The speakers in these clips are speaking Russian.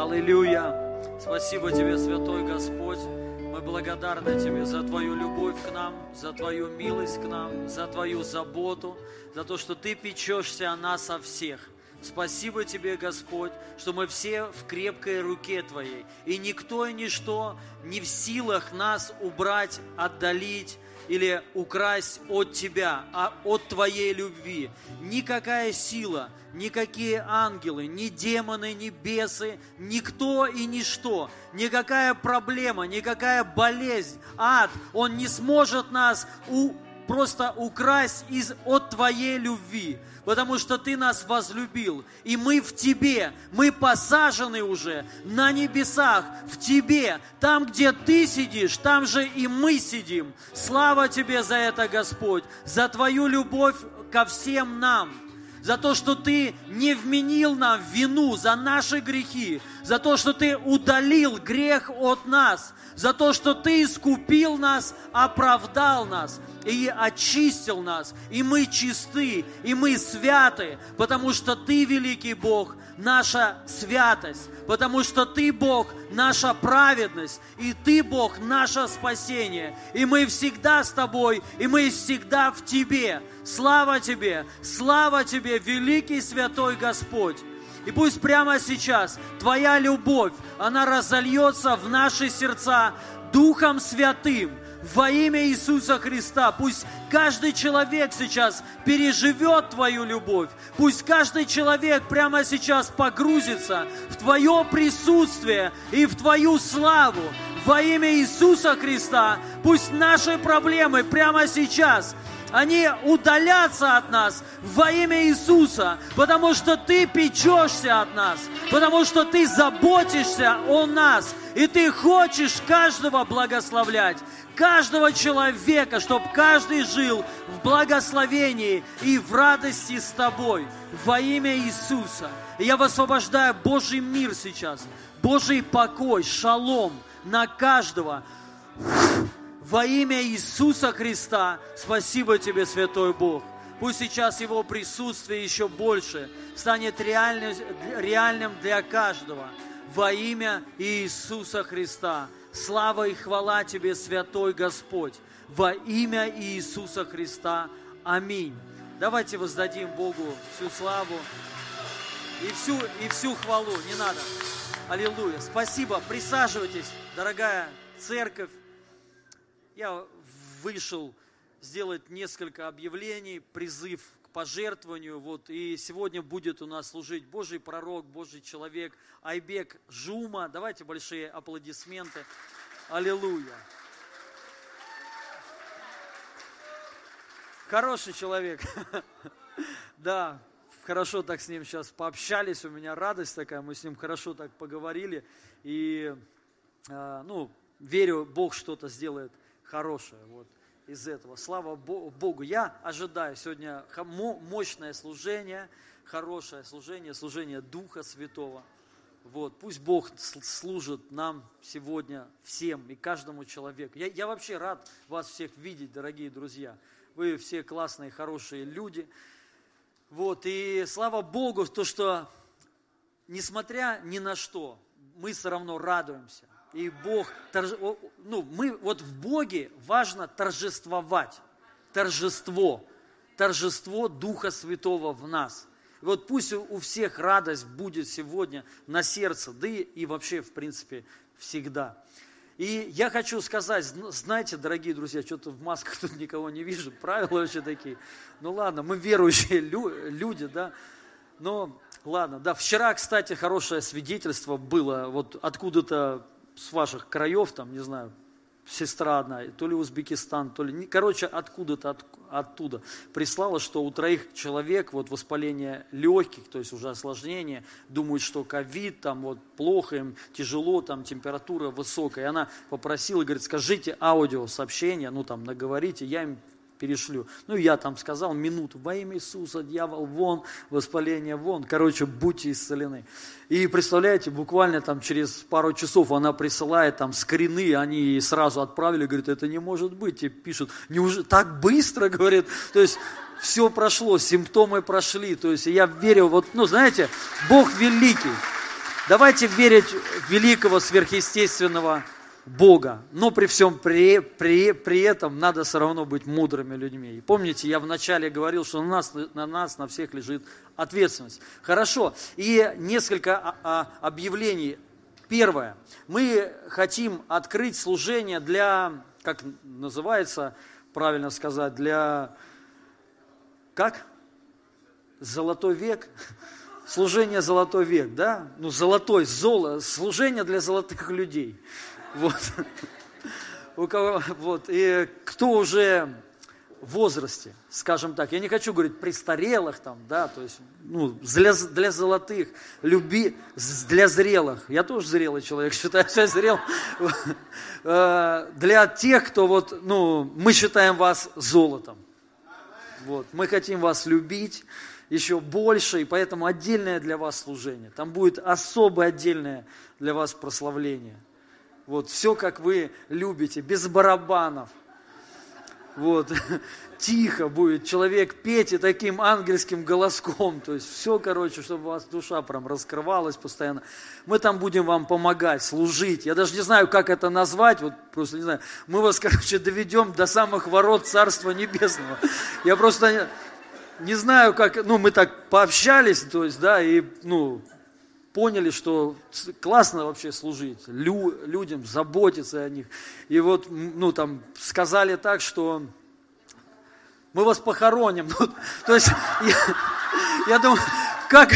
Аллилуйя. Спасибо Тебе, Святой Господь. Мы благодарны Тебе за Твою любовь к нам, за Твою милость к нам, за Твою заботу, за то, что Ты печешься о нас, о всех. Спасибо Тебе, Господь, что мы все в крепкой руке Твоей, и никто и ничто не в силах нас убрать, отдалить, или украсть от Тебя, а от Твоей любви. Никакая сила, никакие ангелы, ни демоны, ни бесы, никто и ничто, никакая проблема, никакая болезнь, ад, он не сможет нас у, просто украсть из, от Твоей любви потому что Ты нас возлюбил, и мы в Тебе, мы посажены уже на небесах, в Тебе, там, где Ты сидишь, там же и мы сидим. Слава Тебе за это, Господь, за Твою любовь ко всем нам за то, что Ты не вменил нам вину за наши грехи, за то, что Ты удалил грех от нас, за то, что Ты искупил нас, оправдал нас и очистил нас, и мы чисты, и мы святы, потому что Ты, великий Бог, наша святость, потому что Ты, Бог, наша праведность, и Ты, Бог, наше спасение, и мы всегда с Тобой, и мы всегда в Тебе. Слава Тебе, слава Тебе, великий святой Господь. И пусть прямо сейчас Твоя любовь, она разольется в наши сердца Духом Святым, во имя Иисуса Христа. Пусть каждый человек сейчас переживет Твою любовь. Пусть каждый человек прямо сейчас погрузится в Твое присутствие и в Твою славу. Во имя Иисуса Христа пусть наши проблемы прямо сейчас они удалятся от нас во имя Иисуса, потому что Ты печешься от нас, потому что Ты заботишься о нас, и Ты хочешь каждого благословлять, каждого человека, чтобы каждый жил в благословении и в радости с Тобой во имя Иисуса. Я высвобождаю Божий мир сейчас, Божий покой, шалом на каждого. Во имя Иисуса Христа, спасибо Тебе, Святой Бог. Пусть сейчас Его присутствие еще больше станет реальным, реальным для каждого. Во имя Иисуса Христа. Слава и хвала Тебе, Святой Господь. Во имя Иисуса Христа. Аминь. Давайте воздадим Богу всю славу и всю, и всю хвалу. Не надо. Аллилуйя. Спасибо. Присаживайтесь, дорогая церковь я вышел сделать несколько объявлений, призыв к пожертвованию. Вот, и сегодня будет у нас служить Божий пророк, Божий человек Айбек Жума. Давайте большие аплодисменты. Аллилуйя. Хороший человек. Да, хорошо так с ним сейчас пообщались, у меня радость такая, мы с ним хорошо так поговорили. И, а, ну, верю, Бог что-то сделает хорошее вот из этого. Слава Богу. Я ожидаю сегодня мощное служение, хорошее служение, служение Духа Святого. Вот, пусть Бог служит нам сегодня всем и каждому человеку. Я, я вообще рад вас всех видеть, дорогие друзья. Вы все классные, хорошие люди. Вот, и слава Богу, то, что несмотря ни на что, мы все равно радуемся. И Бог, ну, мы, вот в Боге важно торжествовать, торжество, торжество Духа Святого в нас. Вот пусть у всех радость будет сегодня на сердце, да и, и вообще, в принципе, всегда. И я хочу сказать, знаете, дорогие друзья, что-то в масках тут никого не вижу, правила вообще такие. Ну ладно, мы верующие люди, да, но ладно, да, вчера, кстати, хорошее свидетельство было, вот откуда-то с ваших краев, там, не знаю, сестра одна, то ли Узбекистан, то ли, короче, откуда-то от, оттуда прислала, что у троих человек вот воспаление легких, то есть уже осложнение, думают, что ковид, там вот плохо им, тяжело, там температура высокая. И она попросила, говорит, скажите аудио сообщение, ну там наговорите, я им перешлю. Ну, я там сказал минуту, во имя Иисуса, дьявол, вон, воспаление, вон. Короче, будьте исцелены. И представляете, буквально там через пару часов она присылает там скрины, они сразу отправили, говорит, это не может быть. И пишут, неужели так быстро, говорит, то есть все прошло, симптомы прошли. То есть я верю, вот, ну, знаете, Бог великий. Давайте верить в великого сверхъестественного Бога. Но при всем при, при, при этом надо все равно быть мудрыми людьми. И помните, я вначале говорил, что на нас, на нас, на всех лежит ответственность. Хорошо. И несколько а, а, объявлений. Первое. Мы хотим открыть служение для, как называется, правильно сказать, для, как? Золотой век служение золотой век, да? Ну, золотой, золо, служение для золотых людей. Вот. У кого, вот. И кто уже в возрасте, скажем так, я не хочу говорить престарелых там, да, то есть, ну, для, для золотых, люби, для зрелых, я тоже зрелый человек, считаю себя зрел, э, для тех, кто вот, ну, мы считаем вас золотом, вот, мы хотим вас любить еще больше, и поэтому отдельное для вас служение, там будет особое отдельное для вас прославление – вот, все, как вы любите, без барабанов. Вот, тихо будет человек петь и таким ангельским голоском. То есть все, короче, чтобы у вас душа прям раскрывалась постоянно. Мы там будем вам помогать, служить. Я даже не знаю, как это назвать, вот просто не знаю. Мы вас, короче, доведем до самых ворот Царства Небесного. Я просто не, знаю, как, ну, мы так пообщались, то есть, да, и, ну, поняли, что классно вообще служить лю, людям, заботиться о них. И вот, ну, там, сказали так, что мы вас похороним. Ну, то есть, я, я думаю, как,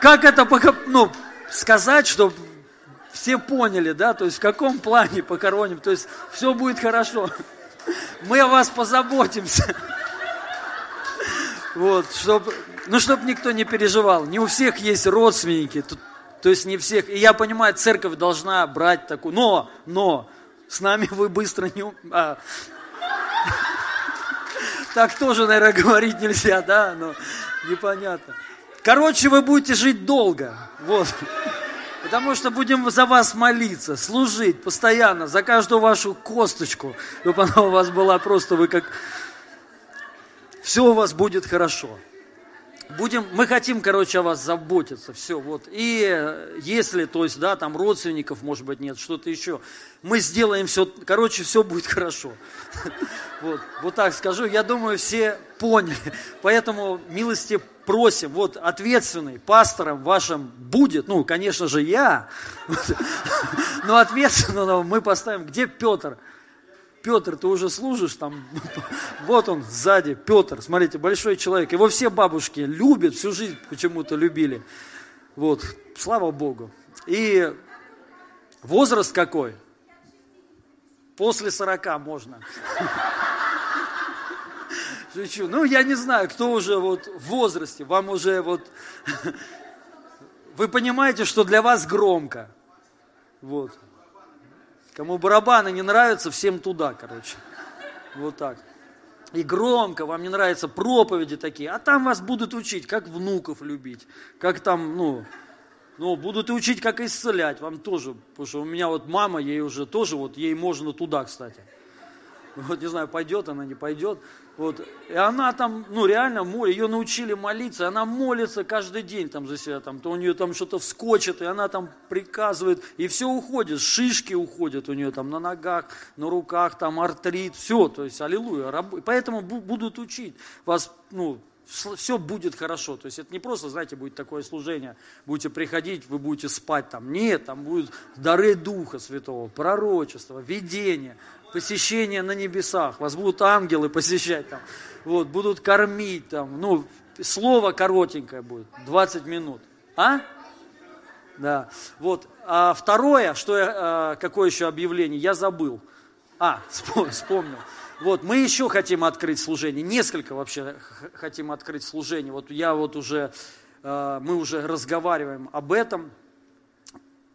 как это, ну, сказать, чтобы все поняли, да, то есть в каком плане похороним, то есть все будет хорошо. Мы о вас позаботимся. Вот, чтобы ну, чтобы никто не переживал. Не у всех есть родственники, тут, то есть не всех. И я понимаю, церковь должна брать такую. Но, но, с нами вы быстро не... А, так тоже, наверное, говорить нельзя, да, но непонятно. Короче, вы будете жить долго, вот. Потому что будем за вас молиться, служить постоянно, за каждую вашу косточку, чтобы она у вас была просто, вы как... Все у вас будет хорошо будем, мы хотим, короче, о вас заботиться, все, вот. И если, то есть, да, там родственников, может быть, нет, что-то еще, мы сделаем все, короче, все будет хорошо. Вот, вот так скажу, я думаю, все поняли. Поэтому милости просим, вот ответственный пастором вашим будет, ну, конечно же, я, но ответственного мы поставим, где Петр? Петр, ты уже служишь там? Вот он сзади, Петр, смотрите, большой человек. Его все бабушки любят, всю жизнь почему-то любили. Вот, слава Богу. И возраст какой? После 40 можно. Шучу. Ну, я не знаю, кто уже вот в возрасте, вам уже вот... Вы понимаете, что для вас громко. Вот. Кому барабаны не нравятся, всем туда, короче. Вот так. И громко, вам не нравятся проповеди такие, а там вас будут учить, как внуков любить, как там, ну, ну, будут учить, как исцелять, вам тоже, потому что у меня вот мама, ей уже тоже, вот ей можно туда, кстати. Вот не знаю, пойдет она, не пойдет. Вот. И она там, ну реально, ее научили молиться, она молится каждый день там за себя, там, то у нее там что-то вскочит, и она там приказывает, и все уходит, шишки уходят у нее там на ногах, на руках, там артрит, все, то есть, аллилуйя. Поэтому будут учить вас, ну, все будет хорошо. То есть это не просто, знаете, будет такое служение, будете приходить, вы будете спать там. Нет, там будут дары Духа Святого, пророчество, видение, посещение на небесах. Вас будут ангелы посещать там. Вот, будут кормить там. Ну, слово коротенькое будет, 20 минут. А? Да. Вот. А второе, что я, а, какое еще объявление, я забыл. А, вспомнил. Вот, мы еще хотим открыть служение, несколько вообще хотим открыть служение. Вот я вот уже, э, мы уже разговариваем об этом.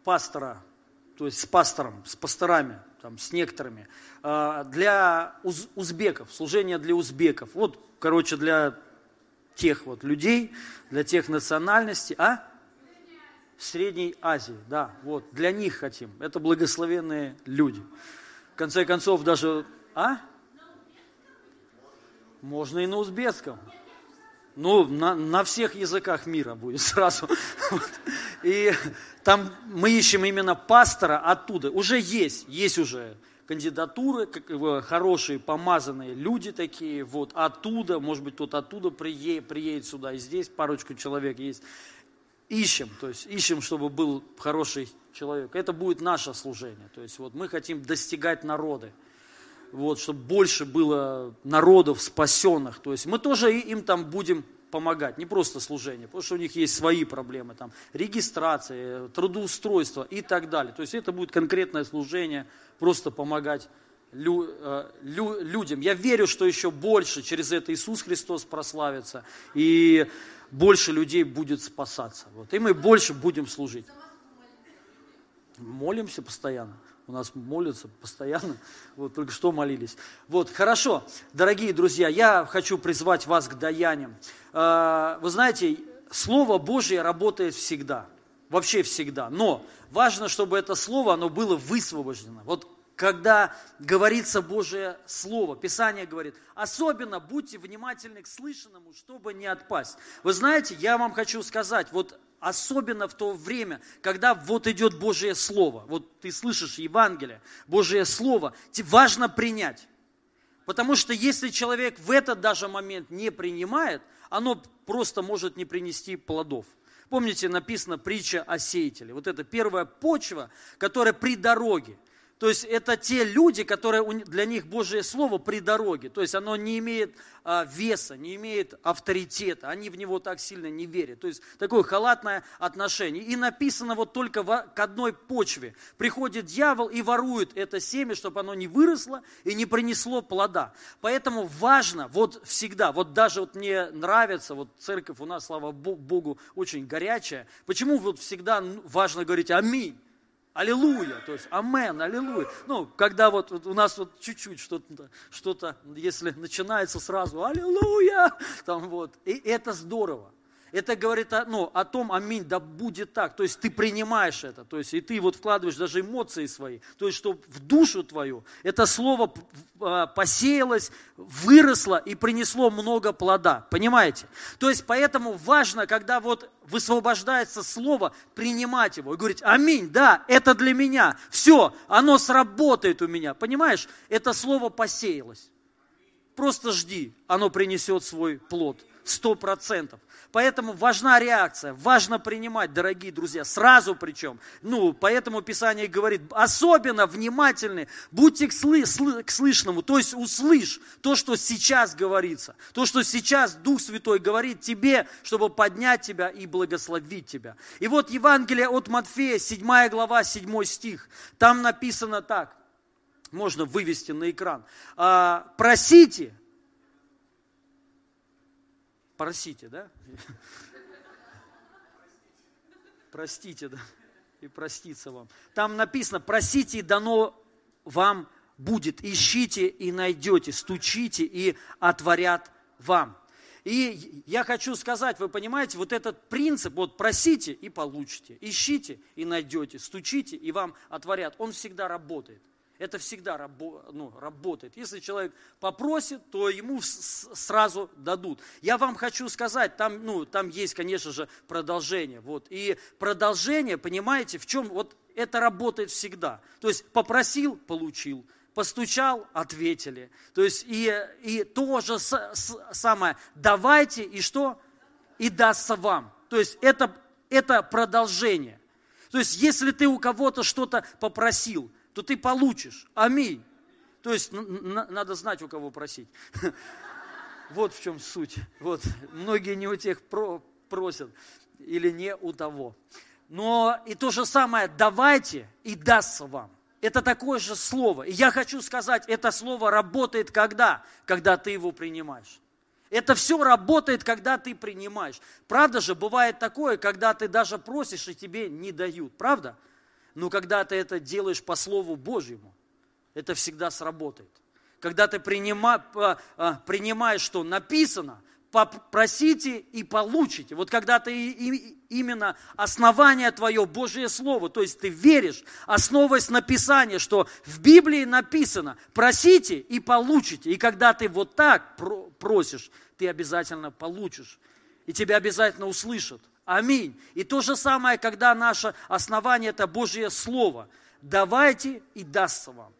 Пастора, то есть с пастором, с пасторами, там, с некоторыми, э, для уз, узбеков, служение для узбеков. Вот, короче, для тех вот людей, для тех национальностей, а? Средней Азии, да, вот, для них хотим. Это благословенные люди. В конце концов, даже, а? Можно и на узбекском. Ну, на, на всех языках мира будет сразу. И там мы ищем именно пастора оттуда. Уже есть, есть уже кандидатуры, как, хорошие, помазанные люди такие, вот оттуда, может быть, кто-то оттуда приедет, приедет сюда, и здесь парочку человек есть. Ищем, то есть ищем, чтобы был хороший человек. Это будет наше служение. То есть вот мы хотим достигать народы, вот, чтобы больше было народов спасенных. То есть мы тоже им там будем помогать, не просто служение, потому что у них есть свои проблемы, там, регистрация, трудоустройство и так далее. То есть это будет конкретное служение, просто помогать лю, э, лю, людям. Я верю, что еще больше через это Иисус Христос прославится, и больше людей будет спасаться. Вот. И мы больше будем служить. Молимся постоянно. У нас молятся постоянно. Вот только что молились. Вот, хорошо. Дорогие друзья, я хочу призвать вас к даяниям. Э, вы знаете, Слово Божье работает всегда. Вообще всегда. Но важно, чтобы это Слово, оно было высвобождено. Вот когда говорится Божье Слово, Писание говорит, особенно будьте внимательны к слышанному, чтобы не отпасть. Вы знаете, я вам хочу сказать, вот особенно в то время, когда вот идет Божье Слово, вот ты слышишь Евангелие, Божье Слово, тебе важно принять. Потому что если человек в этот даже момент не принимает, оно просто может не принести плодов. Помните, написано притча о сеятеле. Вот это первая почва, которая при дороге. То есть это те люди, которые для них Божье Слово при дороге. То есть оно не имеет а, веса, не имеет авторитета. Они в него так сильно не верят. То есть такое халатное отношение. И написано вот только к одной почве. Приходит дьявол и ворует это семя, чтобы оно не выросло и не принесло плода. Поэтому важно вот всегда, вот даже вот мне нравится, вот церковь у нас, слава Богу, очень горячая. Почему вот всегда важно говорить аминь? Аллилуйя, то есть амен, аллилуйя. Ну, когда вот, вот у нас вот чуть-чуть что-то, что-то, если начинается сразу аллилуйя, там вот, и это здорово. Это говорит о, ну, о том, аминь, да будет так. То есть ты принимаешь это, то есть и ты вот вкладываешь даже эмоции свои. То есть, что в душу твою это слово а, посеялось, выросло и принесло много плода. Понимаете? То есть, поэтому важно, когда вот высвобождается слово, принимать его и говорить, аминь, да, это для меня. Все, оно сработает у меня. Понимаешь? Это слово посеялось. Просто жди, оно принесет свой плод. Сто процентов. Поэтому важна реакция, важно принимать, дорогие друзья, сразу причем. Ну, поэтому Писание говорит, особенно внимательны, будьте к, сли, сли, к слышному, то есть услышь то, что сейчас говорится, то, что сейчас Дух Святой говорит тебе, чтобы поднять тебя и благословить тебя. И вот Евангелие от Матфея, 7 глава, 7 стих, там написано так, можно вывести на экран. «А, просите, Просите, да? Простите, да? И проститься вам. Там написано, просите, и дано вам будет. Ищите и найдете, стучите и отворят вам. И я хочу сказать, вы понимаете, вот этот принцип, вот просите и получите, ищите и найдете, стучите и вам отворят, он всегда работает. Это всегда рабо, ну, работает. Если человек попросит, то ему сразу дадут. Я вам хочу сказать, там, ну, там есть, конечно же, продолжение. Вот. И продолжение, понимаете, в чем вот это работает всегда. То есть попросил, получил. Постучал, ответили. То есть и, и то же самое. Давайте и что? И дастся вам. То есть это, это продолжение. То есть если ты у кого-то что-то попросил, то ты получишь. Аминь. То есть надо знать, у кого просить. Вот в чем суть. Вот. Многие не у тех про просят или не у того. Но и то же самое, давайте и дастся вам. Это такое же слово. И я хочу сказать, это слово работает когда? Когда ты его принимаешь. Это все работает, когда ты принимаешь. Правда же, бывает такое, когда ты даже просишь, и тебе не дают. Правда? Но когда ты это делаешь по Слову Божьему, это всегда сработает. Когда ты принима, а, принимаешь, что написано, попросите и получите. Вот когда ты именно основание твое, Божье Слово, то есть ты веришь, основываясь на Писании, что в Библии написано, просите и получите. И когда ты вот так просишь, ты обязательно получишь. И тебя обязательно услышат. Аминь. И то же самое, когда наше основание – это Божье Слово. Давайте и дастся вам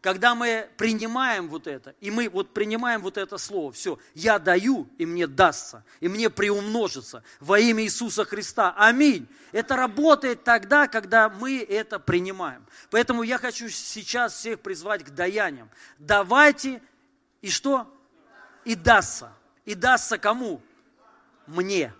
когда мы принимаем вот это, и мы вот принимаем вот это слово, все, я даю, и мне дастся, и мне приумножится во имя Иисуса Христа. Аминь. Это работает тогда, когда мы это принимаем. Поэтому я хочу сейчас всех призвать к даяниям. Давайте, и что? И дастся. И дастся кому? Мне.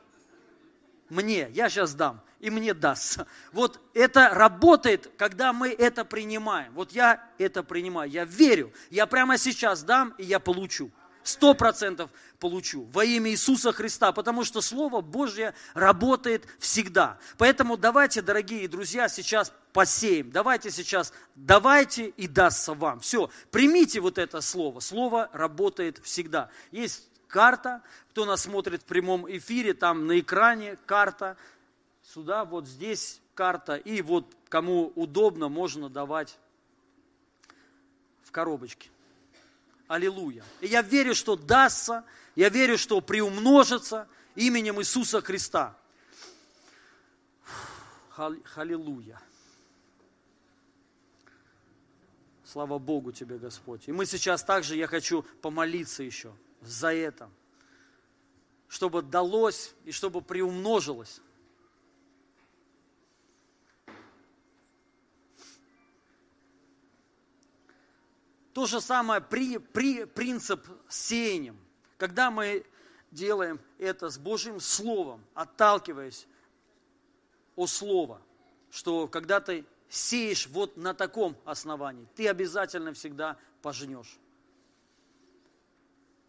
Мне. Я сейчас дам и мне дастся. Вот это работает, когда мы это принимаем. Вот я это принимаю, я верю. Я прямо сейчас дам, и я получу. Сто процентов получу во имя Иисуса Христа, потому что Слово Божье работает всегда. Поэтому давайте, дорогие друзья, сейчас посеем. Давайте сейчас, давайте и дастся вам. Все, примите вот это Слово. Слово работает всегда. Есть карта, кто нас смотрит в прямом эфире, там на экране карта, сюда, вот здесь карта, и вот кому удобно, можно давать в коробочке. Аллилуйя. И я верю, что дастся, я верю, что приумножится именем Иисуса Христа. Аллилуйя. Слава Богу тебе, Господь. И мы сейчас также, я хочу помолиться еще за это, чтобы далось и чтобы приумножилось То же самое при, при, принцип сеянием. Когда мы делаем это с Божьим Словом, отталкиваясь о Слово, что когда ты сеешь вот на таком основании, ты обязательно всегда пожнешь.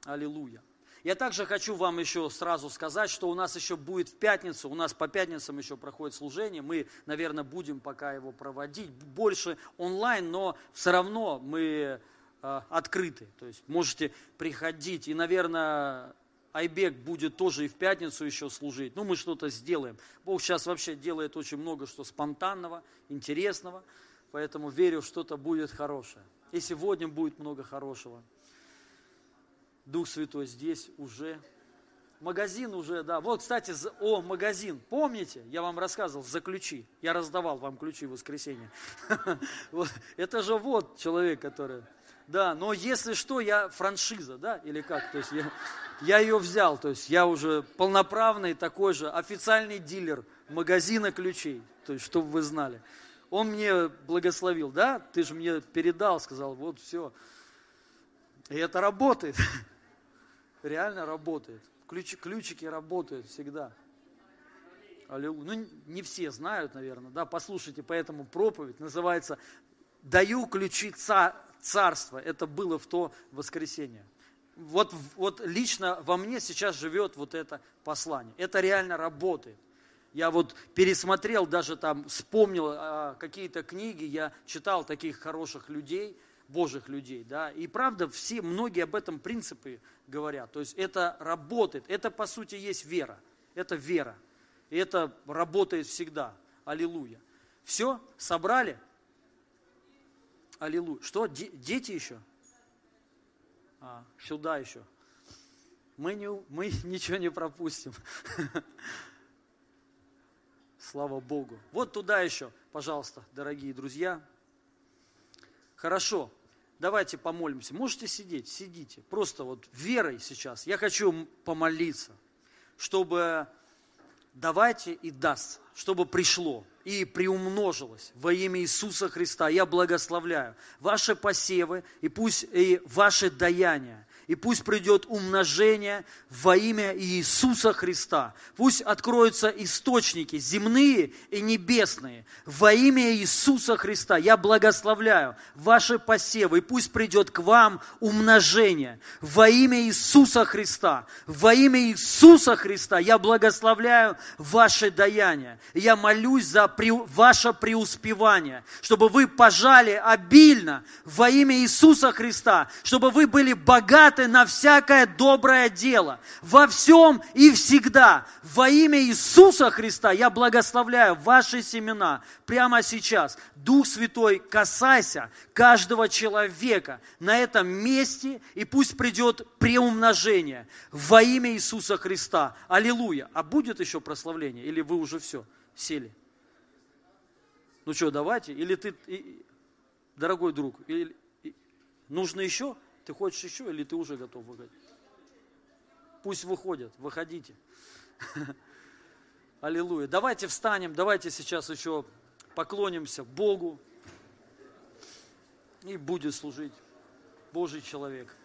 Аллилуйя. Я также хочу вам еще сразу сказать, что у нас еще будет в пятницу, у нас по пятницам еще проходит служение, мы, наверное, будем пока его проводить, больше онлайн, но все равно мы э, открыты, то есть можете приходить, и, наверное, Айбек будет тоже и в пятницу еще служить. Ну, мы что-то сделаем. Бог сейчас вообще делает очень много что спонтанного, интересного, поэтому верю, что-то будет хорошее. И сегодня будет много хорошего. Дух Святой здесь уже. Магазин уже, да. Вот, кстати, о, магазин. Помните, я вам рассказывал за ключи. Я раздавал вам ключи в воскресенье. Это же вот человек, который... Да, но если что, я франшиза, да, или как? То есть я, я ее взял, то есть я уже полноправный такой же официальный дилер магазина ключей, то есть чтобы вы знали. Он мне благословил, да, ты же мне передал, сказал, вот все. И это работает реально работает. Ключ, ключики работают всегда. Аллилуйя. Ну, не все знают, наверное, да, послушайте, поэтому проповедь называется «Даю ключи царства». Это было в то воскресенье. Вот, вот лично во мне сейчас живет вот это послание. Это реально работает. Я вот пересмотрел, даже там вспомнил а, какие-то книги, я читал таких хороших людей – Божьих людей, да, и правда, все, многие об этом принципе говорят, то есть это работает, это по сути есть вера, это вера, и это работает всегда, аллилуйя. Все, собрали? Аллилуйя. Что, дети еще? А, сюда еще. Мы, не, мы ничего не пропустим. Слава Богу. Вот туда еще, пожалуйста, дорогие друзья. Хорошо. Давайте помолимся. Можете сидеть, сидите. Просто вот верой сейчас. Я хочу помолиться, чтобы давайте и даст, чтобы пришло и приумножилось во имя Иисуса Христа. Я благословляю ваши посевы и пусть и ваши даяния и пусть придет умножение во имя Иисуса Христа. Пусть откроются источники земные и небесные во имя Иисуса Христа. Я благословляю ваши посевы, и пусть придет к вам умножение во имя Иисуса Христа. Во имя Иисуса Христа я благословляю ваши даяния. Я молюсь за ваше преуспевание, чтобы вы пожали обильно во имя Иисуса Христа, чтобы вы были богаты богаты на всякое доброе дело, во всем и всегда. Во имя Иисуса Христа я благословляю ваши семена прямо сейчас. Дух Святой, касайся каждого человека на этом месте, и пусть придет преумножение во имя Иисуса Христа. Аллилуйя. А будет еще прославление? Или вы уже все, сели? Ну что, давайте? Или ты, дорогой друг, или, нужно еще? Ты хочешь еще или ты уже готов выходить? Пусть выходят, выходите. Аллилуйя. Давайте встанем, давайте сейчас еще поклонимся Богу и будет служить Божий человек.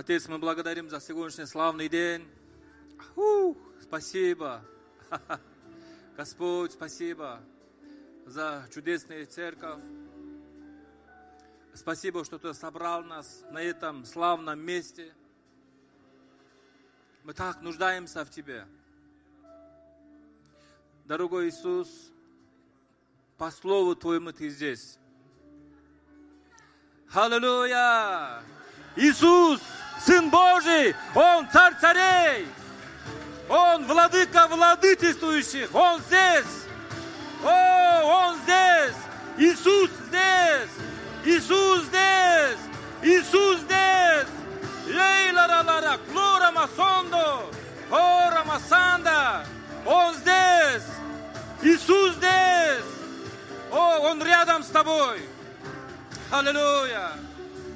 Отец, мы благодарим за сегодняшний славный день. Ух, спасибо. Господь, спасибо за чудесную церковь. Спасибо, что Ты собрал нас на этом славном месте. Мы так нуждаемся в Тебе. Дорогой Иисус, по Слову Твоему Ты здесь. Аллилуйя! Иисус, Сын Божий, Он Царь Царей, Он Владыка Владычествующих, Он здесь. О, Он здесь! Иисус здесь! Иисус здесь! Иисус здесь! Лейла ралара, клора масондо, ора масанда. Он здесь! Иисус здесь! О, Он рядом с тобой! Аллилуйя!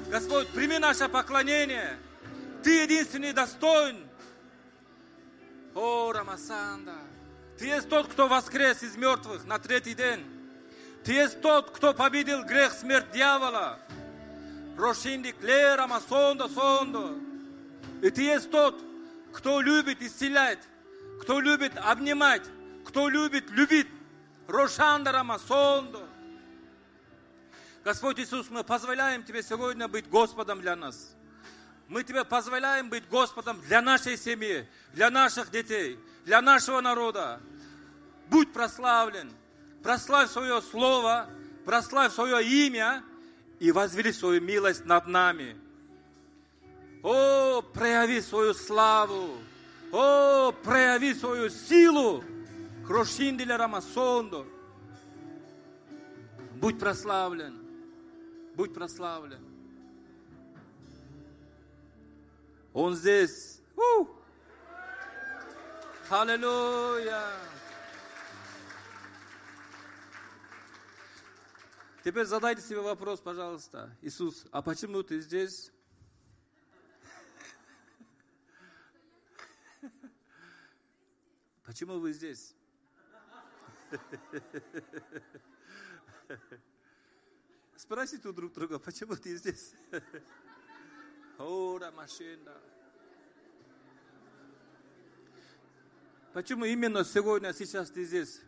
Господь, прими наше поклонение. Ты единственный достоин. О, Рамасанда. Ты есть тот, кто воскрес из мертвых на третий день. Ты есть тот, кто победил грех, смерть дьявола. Рошинди клера масондо сондо. И ты есть тот, кто любит исцелять, кто любит обнимать, кто любит любить. Рошанда рамасондо. Господь Иисус, мы позволяем Тебе сегодня быть Господом для нас. Мы Тебе позволяем быть Господом для нашей семьи, для наших детей, для нашего народа. Будь прославлен, прославь свое слово, прославь свое имя и возвели свою милость над нами. О, прояви свою славу, о, прояви свою силу. Крошинделя Рамасондо. Будь прославлен, будь прославлен. Он здесь. У! Аллилуйя! Теперь задайте себе вопрос, пожалуйста. Иисус, а почему ты здесь? Почему вы здесь? Спросите у друг друга, почему ты здесь? Почему именно сегодня, сейчас ты здесь?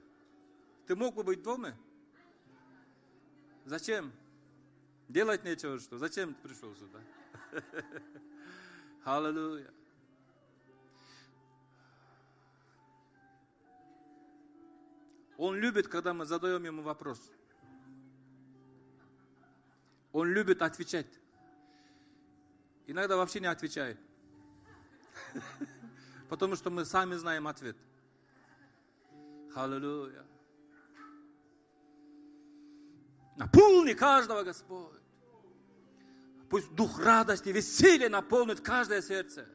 Ты мог бы быть дома? Зачем? Делать нечего, что? Зачем ты пришел сюда? Аллилуйя. Он любит, когда мы задаем ему вопрос. Он любит отвечать. Иногда вообще не отвечает. Потому что мы сами знаем ответ. Аллилуйя. Наполни каждого, Господь. Пусть дух радости, веселья наполнит каждое сердце.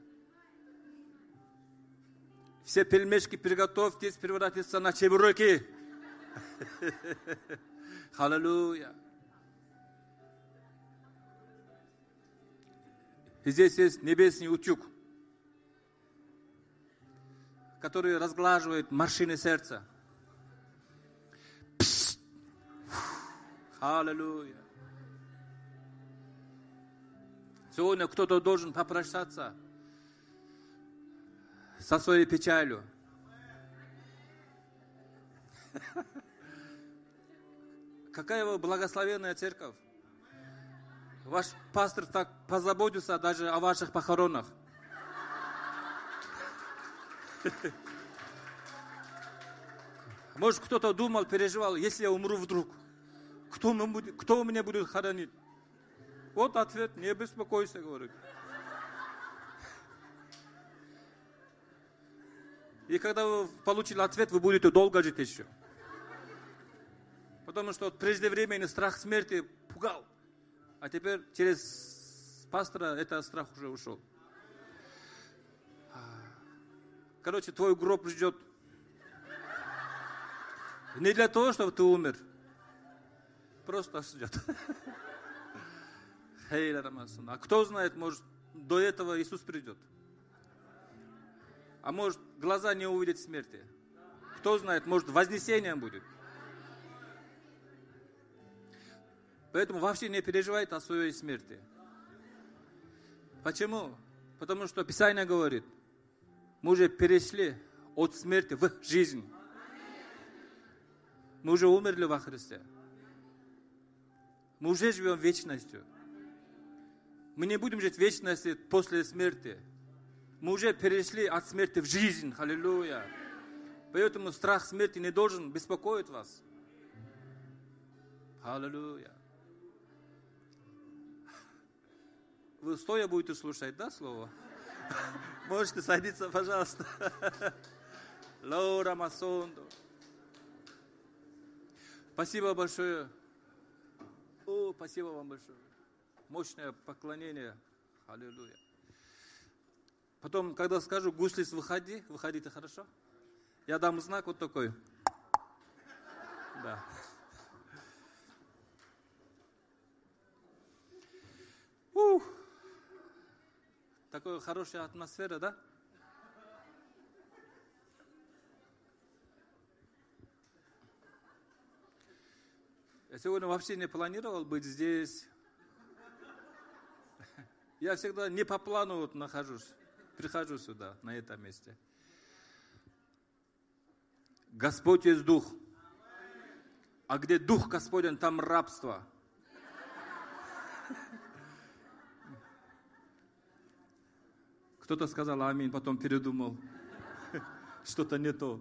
Все пельмешки приготовьтесь превратиться на чебуреки. Аллилуйя. Здесь есть небесный утюг, который разглаживает морщины сердца. Аллилуйя. Сегодня кто-то должен попрощаться со своей печалью. Какая вы благословенная церковь. Ваш пастор так позаботился даже о ваших похоронах. Может, кто-то думал, переживал, если я умру вдруг, кто, мы будет, кто меня будет хоронить? Вот ответ, не беспокойся, говорит. И когда вы получили ответ, вы будете долго жить еще. Потому что преждевременный страх смерти пугал. А теперь через пастора этот страх уже ушел. Короче, твой гроб ждет. Не для того, чтобы ты умер. Просто ждет. А кто знает, может, до этого Иисус придет. А может, глаза не увидят смерти. Кто знает, может, вознесением будет. Поэтому вообще не переживайте о своей смерти. Почему? Потому что Писание говорит, мы уже перешли от смерти в жизнь. Мы уже умерли во Христе. Мы уже живем вечностью. Мы не будем жить в вечности после смерти. Мы уже перешли от смерти в жизнь. Аллилуйя. Поэтому страх смерти не должен беспокоить вас. Аллилуйя. Вы стоя будете слушать, да, слово? Можете садиться, пожалуйста. Лаура Масондо. Спасибо большое. О, спасибо вам большое. Мощное поклонение. Аллилуйя. Потом, когда скажу, гуслис, выходи, выходите, хорошо? Я дам знак вот такой. Да. Ух. Такая хорошая атмосфера, да? Я сегодня вообще не планировал быть здесь. Я всегда не по плану вот нахожусь, прихожу сюда, на этом месте. Господь есть Дух. А где Дух Господень, там рабство. Кто-то сказал аминь, потом передумал. Что-то не то.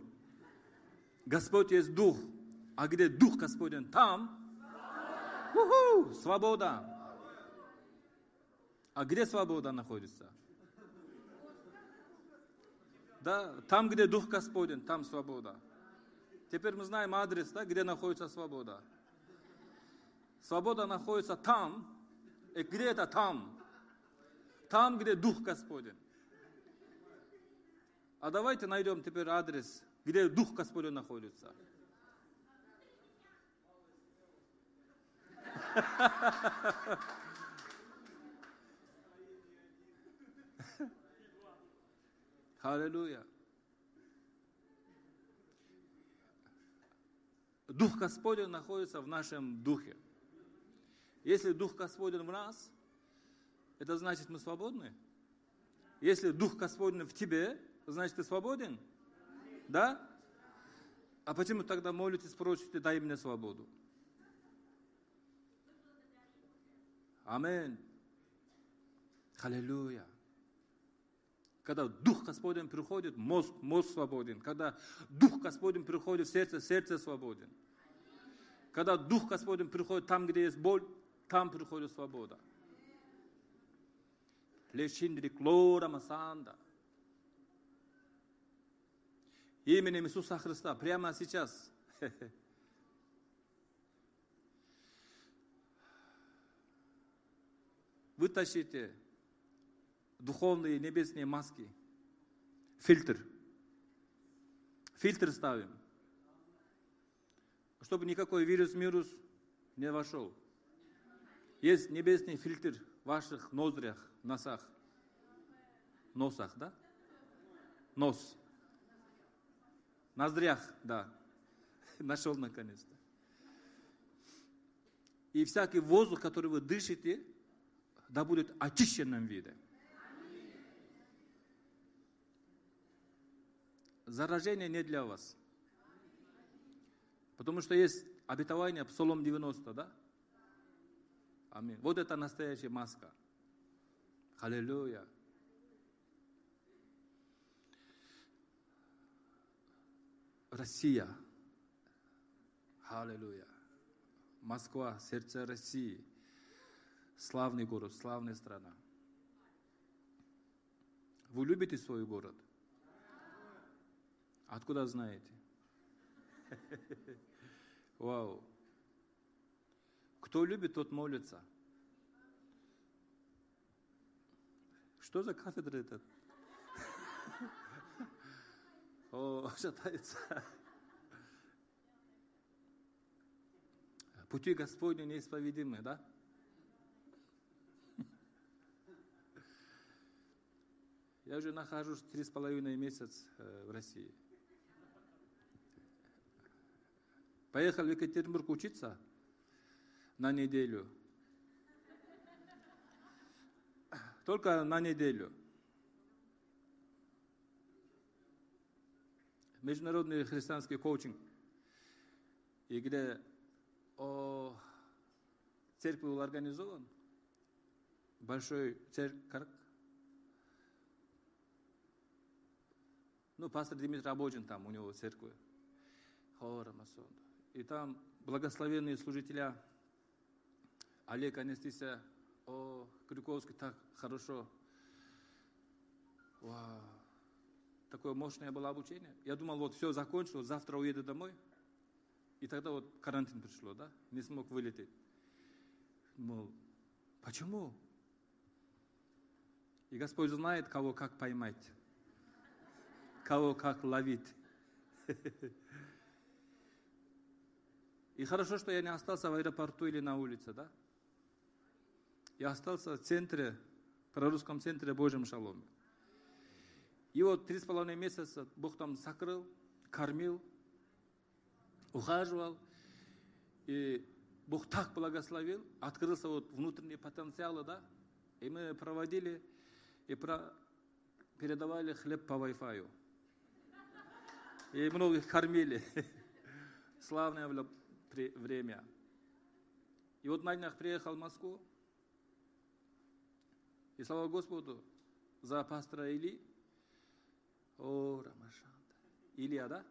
Господь есть Дух. А где Дух Господень, там Уху, свобода. А где свобода находится? Да, там, где Дух Господень, там свобода. Теперь мы знаем адрес, да, где находится свобода. Свобода находится там. И где это там? Там, где Дух Господень. А давайте найдем теперь адрес, где Дух Господень находится. Аллилуйя. Дух Господень находится в нашем духе. Если Дух Господень в нас, это значит, мы свободны. Если Дух Господень в тебе, значит, ты свободен. Да? А почему тогда молитесь, просите, дай мне свободу? Амин. Аллилуйя. Когда Дух Господень приходит, мозг, мозг свободен. Когда Дух Господень приходит в сердце, сердце свободен. Когда Дух Господень приходит там, где есть боль, там приходит свобода. Лешиндри клора масанда. Именем Иисуса Христа прямо сейчас. Вытащите духовные небесные маски. Фильтр. Фильтр ставим. Чтобы никакой вирус-мирус не вошел. Есть небесный фильтр в ваших ноздрях, носах. Носах, да? Нос. Ноздрях, да. Нашел наконец-то. И всякий воздух, который вы дышите, да будет очищенным виде. Заражение не для вас. Потому что есть обетование Псалом 90, да? Аминь. Вот это настоящая маска. Аллилуйя. Россия. Аллилуйя. Москва, сердце России. Славный город, славная страна. Вы любите свой город? Откуда знаете? Вау. Кто любит, тот молится. Что за кафедра этот? О, шатается. Пути Господни неисповедимы, да? Я уже нахожусь три с половиной месяца э, в России. Поехал в Екатеринбург учиться на неделю. Только на неделю. Международный христианский коучинг. И где о, церковь был организован, большой церковь, ну, пастор Дмитрий Рабочин там, у него церковь. И там благословенные служителя Олег Анестисия, о, Крюковский так хорошо. Вау. Такое мощное было обучение. Я думал, вот все закончилось, завтра уеду домой. И тогда вот карантин пришло, да? Не смог вылететь. Мол, почему? И Господь знает, кого как поймать, кого как ловить. И хорошо, что я не остался в аэропорту или на улице, да? Я остался в центре, прорусском центре Божьем Шаломе. Вот три с половиной месяца Бог там сокрыл, кормил, ухаживал. И Бог так благословил, открылся вот внутренний потенциал, да? И мы проводили и про... передавали хлеб по Wi-Fi. И многих кормили. Славное время. И вот на днях приехал в Москву. И слава Господу за пастора Или. Илья, да?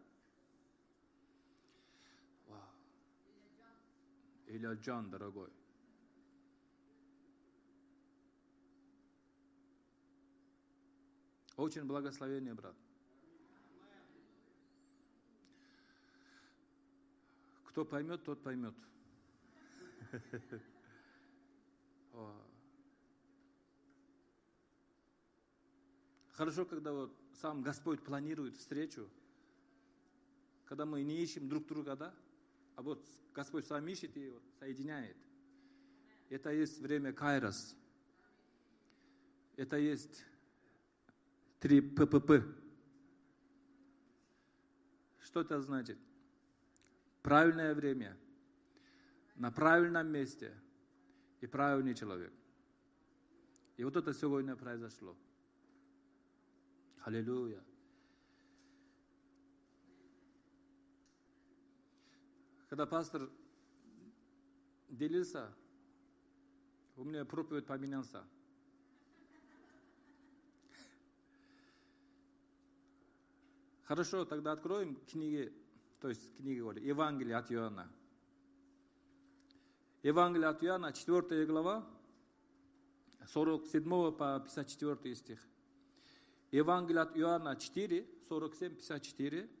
Вау. Илья Джан, дорогой. Очень благословение, брат. Кто поймет, тот поймет. Хорошо, когда вот сам Господь планирует встречу, когда мы не ищем друг друга, да? А вот Господь сам ищет и вот соединяет. Это есть время Кайрос. Это есть три ППП. Что это значит? правильное время, на правильном месте и правильный человек. И вот это сегодня произошло. Аллилуйя. Когда пастор делился, У меня проповедь поменялся. Хорошо, тогда откроем книги, то есть книги, говорю, Евангелие от Иоанна. Евангелие от Иоанна, 4 глава, 47 по 54 стих. Евангелие от Иоанна 4, 47, 54.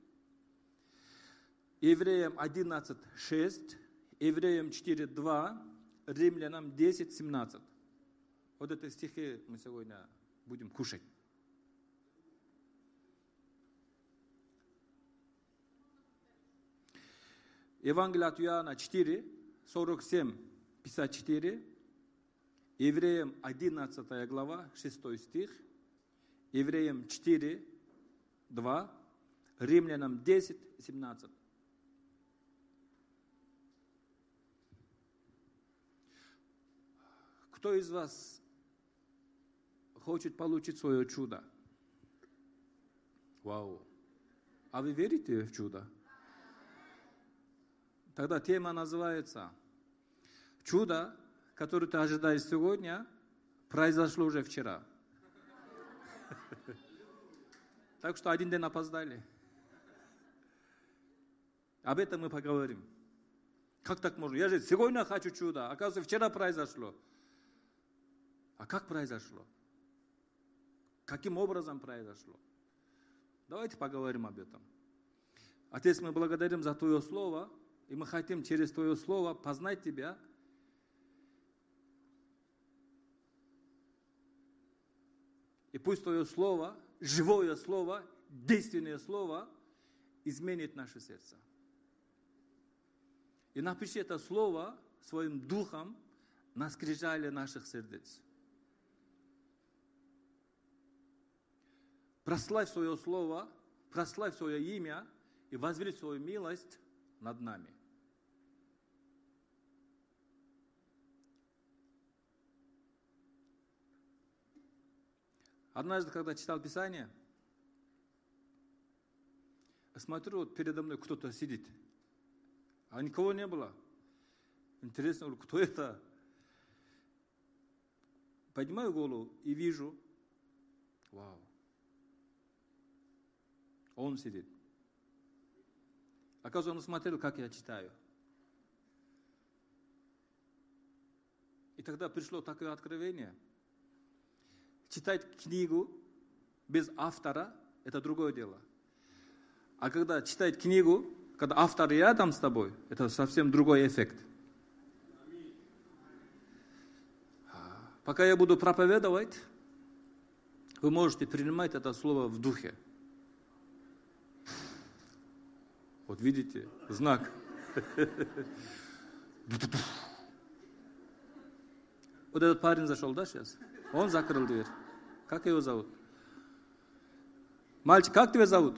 Евреям 11, 6. Евреям 4, 2. Римлянам 10, 17. Вот эти стихи мы сегодня будем кушать. Евангелие от Иоанна 4, 47, 54. Евреям 11 глава, 6 стих. Евреям 4, 2. Римлянам 10, 17. Кто из вас хочет получить свое чудо? Вау. А вы верите в чудо? Тогда тема называется «Чудо, которое ты ожидаешь сегодня, произошло уже вчера». Так что один день опоздали. Об этом мы поговорим. Как так можно? Я же сегодня хочу чудо, оказывается, вчера произошло. А как произошло? Каким образом произошло? Давайте поговорим об этом. Отец, мы благодарим за Твое Слово, и мы хотим через Твое Слово познать Тебя. И пусть Твое Слово, живое Слово, действенное Слово изменит наше сердце. И напиши это Слово своим духом на скрижале наших сердец. Прославь свое Слово, прославь свое имя и возвели свою милость над нами. Однажды, когда читал Писание, смотрю, вот передо мной кто-то сидит, а никого не было. Интересно, говорю, кто это? Поднимаю голову и вижу, вау, он сидит. Оказывается, он смотрел, как я читаю. И тогда пришло такое откровение. Читать книгу без автора – это другое дело. А когда читать книгу, когда автор рядом с тобой, это совсем другой эффект. Пока я буду проповедовать, вы можете принимать это слово в духе. Вот видите, знак. Вот этот парень зашел, да, сейчас? Он закрыл дверь. Как его зовут? Мальчик, как тебя зовут?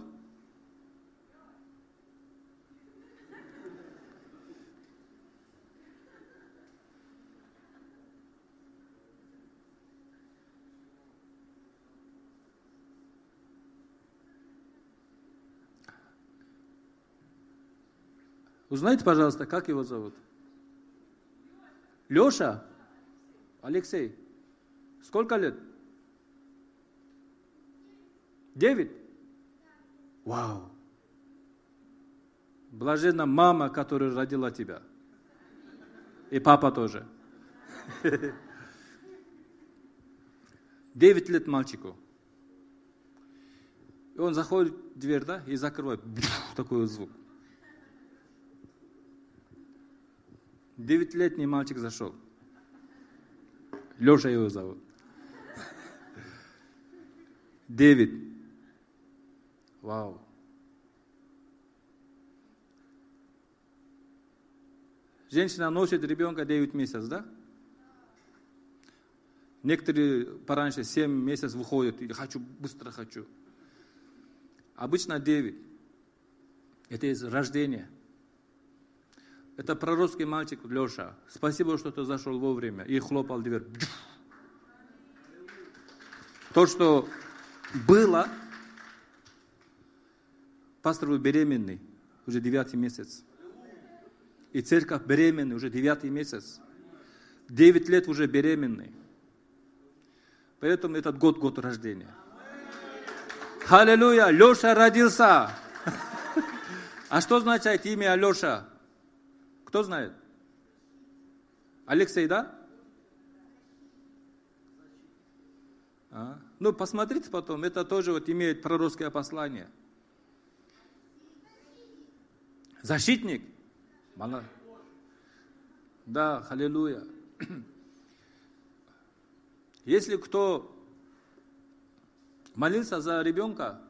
Узнайте, пожалуйста, как его зовут? Леша? Алексей? Сколько лет? Девять? Вау! Блаженна мама, которая родила тебя. И папа тоже. Девять лет мальчику. И он заходит в дверь, да, и закрывает. Такой звук. Девятилетний мальчик зашел. Леша его зовут. Дэвид. Вау. Женщина носит ребенка 9 месяцев, да? Некоторые пораньше 7 месяцев выходят, и хочу, быстро хочу. Обычно 9. Это из рождения. Это пророческий мальчик Леша. Спасибо, что ты зашел вовремя и хлопал дверь. То, что было, пастор был беременный, уже девятый месяц. И церковь беременный, уже девятый месяц. 9 лет уже беременный. Поэтому этот год год рождения. Аллилуйя, Леша родился. А что означает имя Леша? Кто знает? Алексей, да? А? Ну, посмотрите потом, это тоже вот имеет пророческое послание. Защитник. Да, аллилуйя. Если кто молился за ребенка,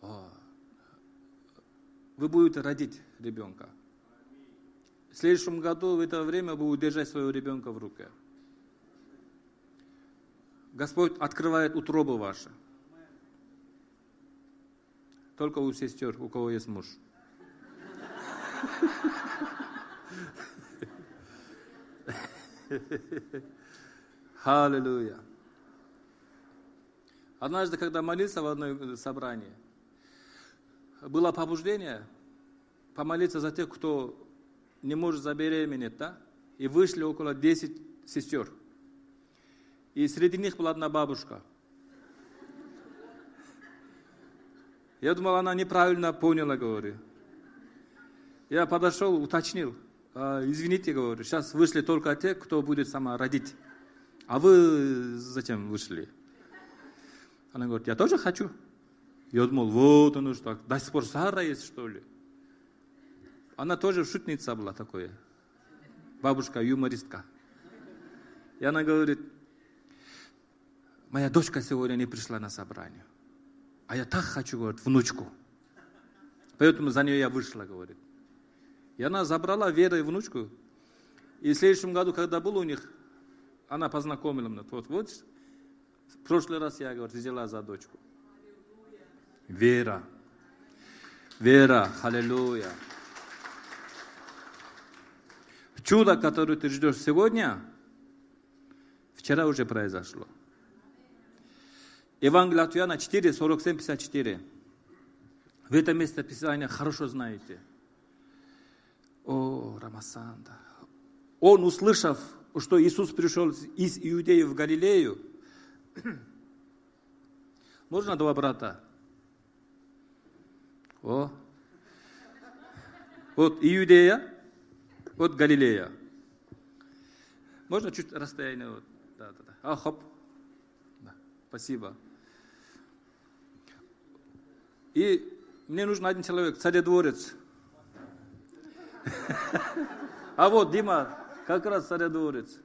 вы будете родить ребенка. В следующем году в это время вы удержать своего ребенка в руке. Господь открывает утробу ваши. Только у сестер, у кого есть муж. Аллилуйя. Однажды, когда молился в одной собрании, было побуждение помолиться за тех, кто не может забеременеть, да? И вышли около 10 сестер. И среди них была одна бабушка. Я думал, она неправильно поняла, говорю. Я подошел, уточнил. «А, извините, говорю, сейчас вышли только те, кто будет сама родить. А вы зачем вышли? Она говорит, я тоже хочу. Я думал, вот оно что, до сих пор Сара есть, что ли? Она тоже шутница была такое. Бабушка, юмористка. И она говорит, моя дочка сегодня не пришла на собрание. А я так хочу, говорит, внучку. Поэтому за нее я вышла, говорит. И она забрала Вера и внучку. И в следующем году, когда был у них, она познакомила меня. Вот, вот, в прошлый раз я, говорит, взяла за дочку. Вера. Вера, аллилуйя. Чудо, которое ты ждешь сегодня, вчера уже произошло. Евангелие от Иоанна 4, 47, 54. В этом месте Писания хорошо знаете. О, Рамасанда. Он, услышав, что Иисус пришел из Иудеи в Галилею, можно два брата? О. Вот Иудея, вот Галилея. Можно чуть расстояние? Вот. Да, да, да. А, хоп. Да. Спасибо. И мне нужен один человек, царедворец. А вот Дима, как раз царедворец.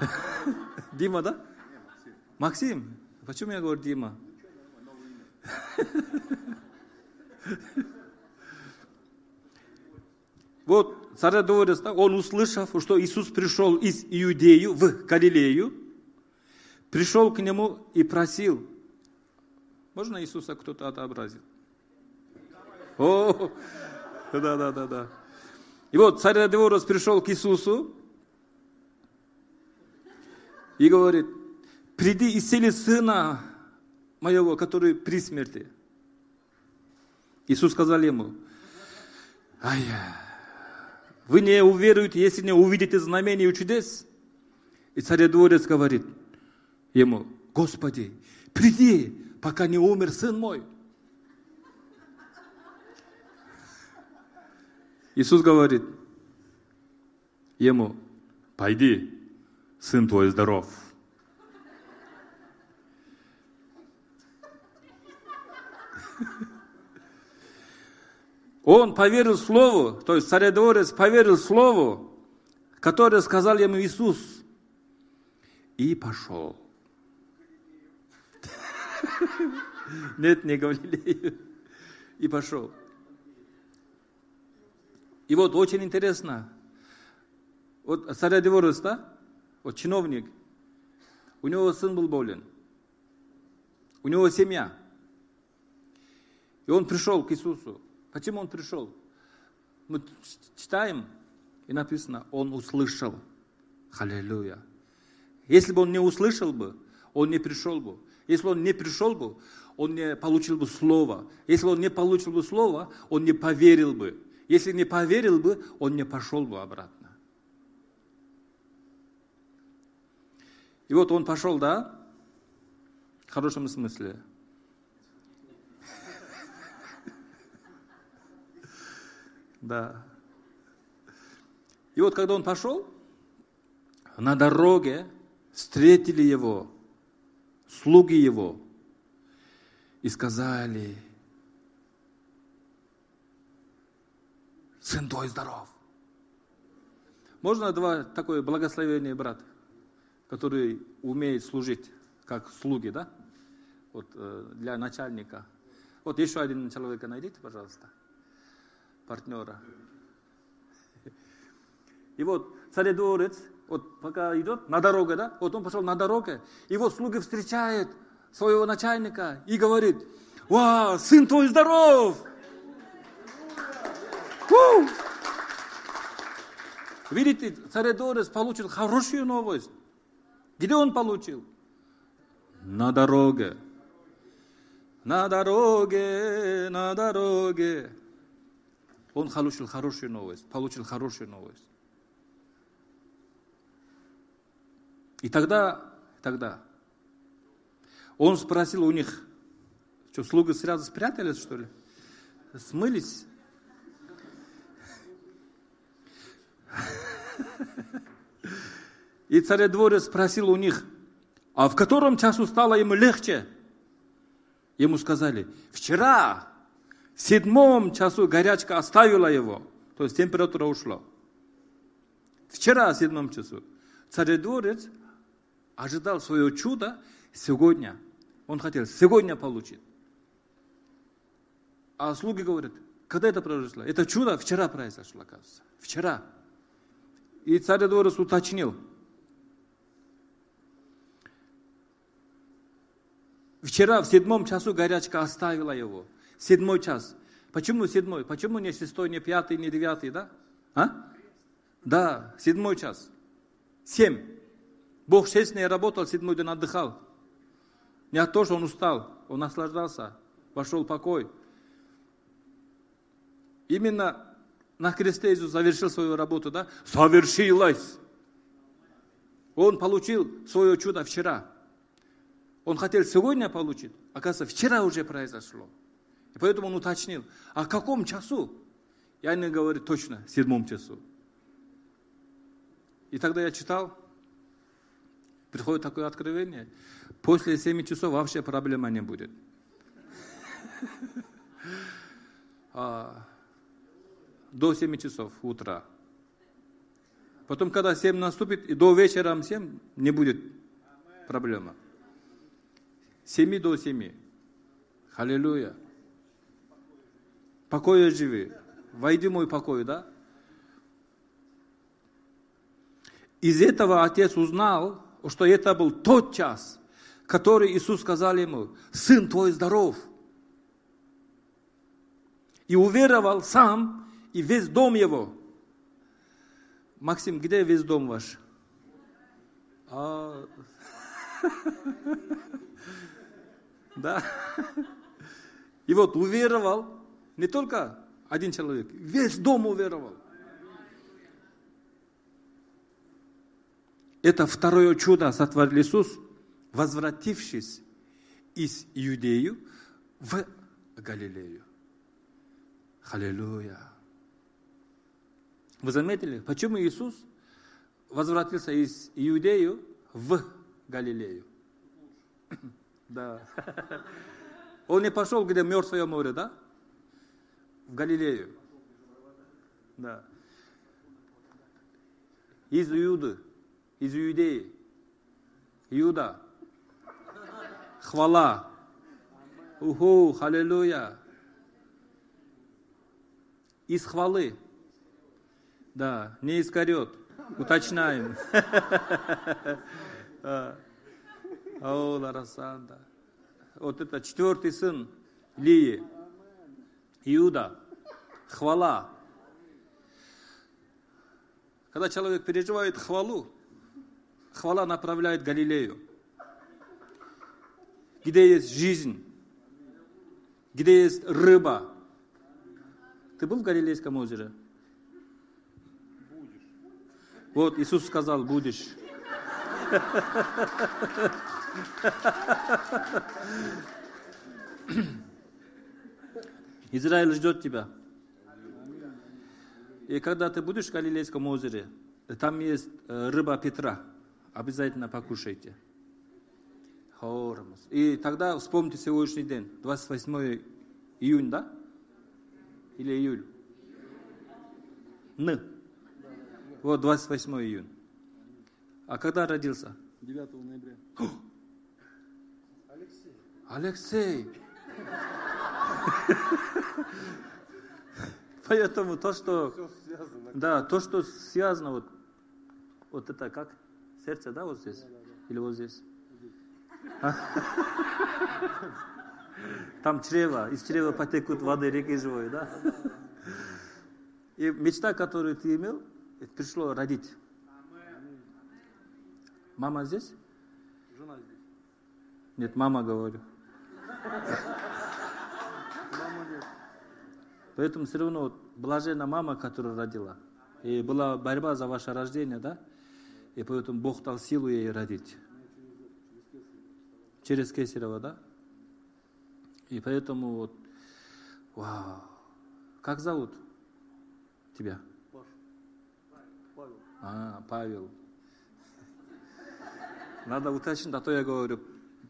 Дима, да? Максим. Почему я говорю Дима? Вот царедворец, он услышав, что Иисус пришел из Иудею в Галилею, пришел к нему и просил. Можно Иисуса кто-то отобразит? О, да, да, да, да. И вот царь Деворос пришел к Иисусу и говорит, приди исцели сына моего, который при смерти. Иисус сказал ему, ай, вы не уверуете, если не увидите знамения и чудес. И царедворец говорит ему, Господи, приди, пока не умер сын мой. Иисус говорит ему, пойди, сын твой здоров. Он поверил Слову, то есть царедворец поверил Слову, которое сказал ему Иисус, и пошел. Нет, не Галилею. И пошел. И вот очень интересно. Вот царедворец, да? Вот чиновник. У него сын был болен. У него семья. И он пришел к Иисусу. Почему он пришел? Мы читаем, и написано, он услышал. Аллилуйя. Если бы он не услышал бы, он не пришел бы. Если он не пришел бы, он не получил бы слова. Если он не получил бы слова, он не поверил бы. Если не поверил бы, он не пошел бы обратно. И вот он пошел, да? В хорошем смысле. Да. И вот когда он пошел, на дороге встретили его, слуги его, и сказали, сын твой здоров. Можно два такое благословение, брат, который умеет служить, как слуги, да? Вот э, для начальника. Вот еще один человека найдите, пожалуйста, партнера. И вот царедворец, вот пока идет на дороге, да, вот он пошел на дороге, и вот слуги встречает своего начальника и говорит, «Ва, сын твой здоров!» Видите, царедворец получил хорошую новость. Где он получил? На дороге. На дороге, на дороге. Он получил хорошую новость, получил хорошую новость. И тогда, тогда он спросил у них, что, слуги сразу спрятались, что ли? Смылись? И царедворец спросил у них, а в котором часу стало ему легче? Ему сказали, вчера, седьмом часу горячка оставила его, то есть температура ушла. Вчера, в седьмом часу. Царедворец ожидал свое чудо сегодня. Он хотел сегодня получить. А слуги говорят, когда это произошло? Это чудо вчера произошло, оказывается. Вчера. И царь дворец уточнил. Вчера в седьмом часу горячка оставила его. Седьмой час. Почему седьмой? Почему не шестой, не пятый, не девятый, да? А? Да, седьмой час. Семь. Бог шесть дней работал, седьмой день отдыхал. Не от того, что он устал, он наслаждался, вошел в покой. Именно на кресте Иисус завершил свою работу, да? Совершилось! Он получил свое чудо вчера. Он хотел сегодня получить, оказывается, вчера уже произошло. И поэтому он уточнил, а в каком часу? Я не говорю точно, в седьмом часу. И тогда я читал, приходит такое откровение, после семи часов вообще проблема не будет. А, до семи часов утра. Потом, когда семь наступит, и до вечера семь не будет проблема. Семи до семи. Аллилуйя. Покоя живи. Войди в мой покой, да? Из этого отец узнал, что это был тот час, который Иисус сказал ему, сын твой здоров. И уверовал сам и весь дом его. Максим, где весь дом ваш? А... Да. И вот уверовал не только один человек, весь дом уверовал. Это второе чудо сотворил Иисус, возвратившись из Иудею в Галилею. Аллилуйя. Вы заметили, почему Иисус возвратился из Иудею в Галилею? Да. Он не пошел, где мертвое море, да? В Галилею. Да. Из Иуды из Иудеи. Иуда. Хвала. Уху, аллилуйя. Из хвалы. Да, не искорет. Уточняем. О, Ларасанда. Вот это четвертый сын Лии. Иуда. Хвала. Когда человек переживает хвалу, хвала направляет Галилею, где есть жизнь, где есть рыба. Ты был в Галилейском озере? Вот Иисус сказал, будешь. Израиль ждет тебя. И когда ты будешь в Галилейском озере, там есть э, рыба Петра. Обязательно покушайте. И тогда вспомните сегодняшний день, 28 июнь, да? Или июль? Н. Вот 28 июнь. А когда родился? 9 ноября. Алексей. Поэтому то, что... Да, то, что связано, вот, вот это как? Сердце, да, вот здесь? Или вот здесь? А? Там чрево, из чрева потекут воды реки живой, да? И мечта, которую ты имел, пришло родить. Мама здесь? Жена здесь. Нет, мама говорю. Поэтому все равно вот, блажена мама, которая родила. И была борьба за ваше рождение, да? И поэтому Бог дал силу ей родить. Через Кесарева, да? И поэтому вот, вау. Как зовут тебя? Павел. А, Павел. Надо уточнить, а то я говорю,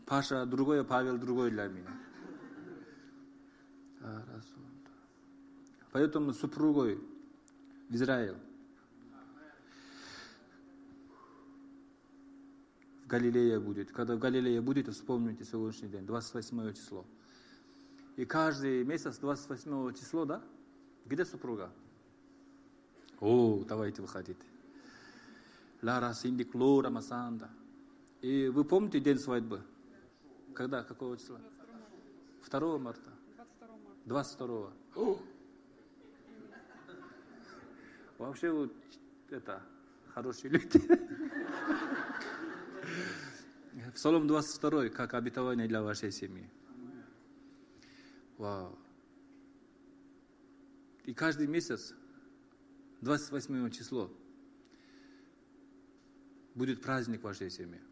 Паша другой, Павел другой для меня. Хорошо. Поэтому супругой в Израиль. В Галилее будет. Когда в Галилее будете, вспомните сегодняшний день, 28 число. И каждый месяц 28 число, да? Где супруга? О, давайте выходите. Лара Синдик Лора Масанда. И вы помните день свадьбы? Когда? Какого числа? 2 марта. 22 О! Вообще вот это хорошие люди. Псалом 22, как обетование для вашей семьи. Вау. И каждый месяц, 28 число, будет праздник вашей семье.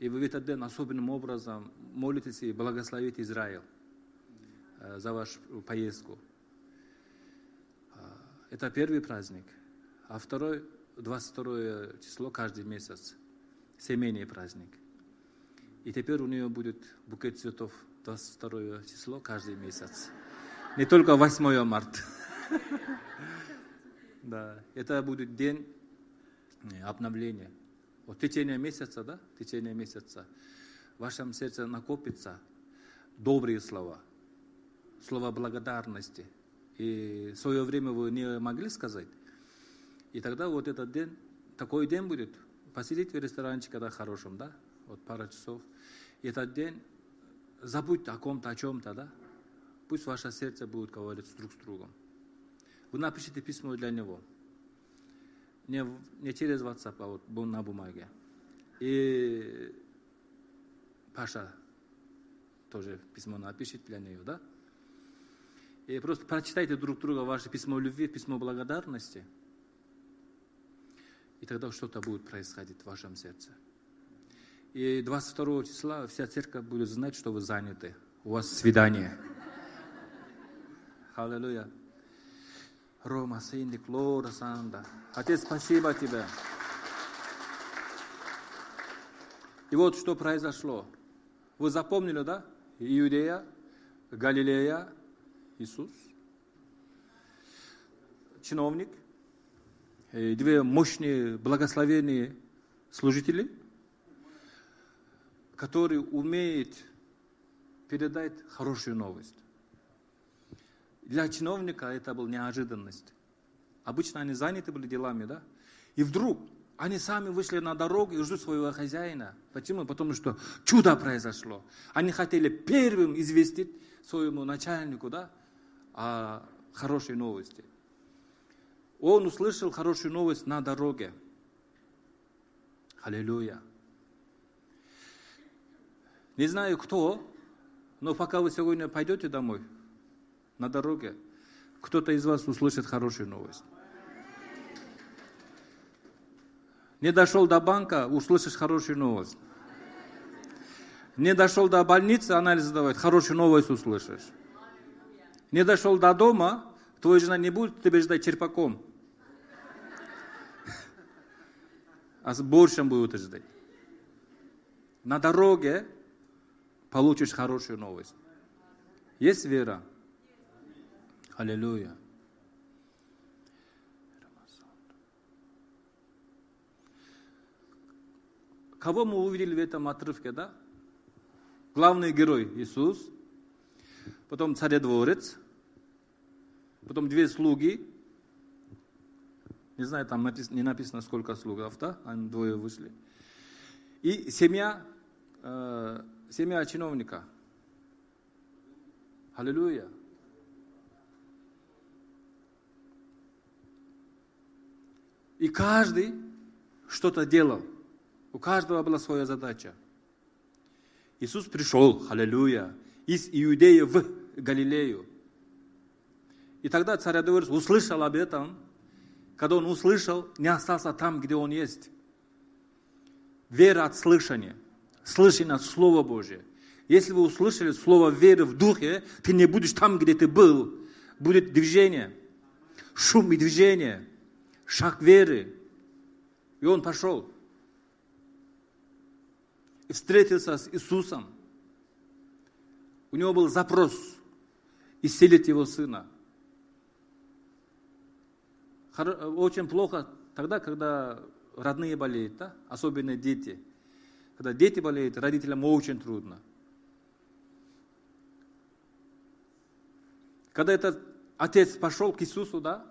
И вы в этот день особенным образом молитесь и благословите Израиль э, за вашу поездку. Это первый праздник. А второй, 22 число каждый месяц, семейный праздник. И теперь у нее будет букет цветов 22 число каждый месяц. Не только 8 марта. Да, это будет день э, обновления. Вот течение месяца, да, течение месяца в вашем сердце накопится добрые слова, слова благодарности. И в свое время вы не могли сказать. И тогда вот этот день, такой день будет, посидеть в ресторанчике, когда хорошем, да, вот пара часов. И этот день забудьте о ком-то, о чем-то, да. Пусть ваше сердце будет говорить друг с другом. Вы напишите письмо для него. Не, не через WhatsApp, а вот на бумаге. И Паша тоже письмо напишет для нее, да? И просто прочитайте друг друга ваше письмо любви, письмо благодарности. И тогда что-то будет происходить в вашем сердце. И 22 числа вся церковь будет знать, что вы заняты. У вас свидание. Аллилуйя. Рома, Синди, Клора, Санда. Отец, спасибо тебе. И вот что произошло. Вы запомнили, да? Иудея, Галилея, Иисус, чиновник, и две мощные, благословенные служители, которые умеют передать хорошую новость. Для чиновника это была неожиданность. Обычно они заняты были делами, да? И вдруг они сами вышли на дорогу и ждут своего хозяина. Почему? Потому что чудо произошло. Они хотели первым известить своему начальнику, да, о хорошей новости. Он услышал хорошую новость на дороге. Аллилуйя. Не знаю кто, но пока вы сегодня пойдете домой, на дороге, кто-то из вас услышит хорошую новость. Не дошел до банка, услышишь хорошую новость. Не дошел до больницы, анализ сдавать, хорошую новость услышишь. Не дошел до дома, твоя жена не будет тебя ждать черпаком. А с борщем будет ждать. На дороге получишь хорошую новость. Есть вера? Аллилуйя. Кого мы увидели в этом отрывке, да? Главный герой Иисус, потом царедворец, потом две слуги. Не знаю, там не написано, сколько слугов, да? Они двое вышли. И семья, э, семья чиновника. Аллилуйя. И каждый что-то делал. У каждого была своя задача. Иисус пришел, аллилуйя, из Иудеи в Галилею. И тогда царь услышал об этом. Когда он услышал, не остался там, где он есть. Вера от слышания. Слышание от Слова Божия. Если вы услышали слово веры в духе, ты не будешь там, где ты был. Будет движение, шум и движение, шаг веры. И он пошел и встретился с Иисусом. У него был запрос исцелить его сына. Очень плохо тогда, когда родные болеют, да? особенно дети. Когда дети болеют, родителям очень трудно. Когда этот отец пошел к Иисусу, да,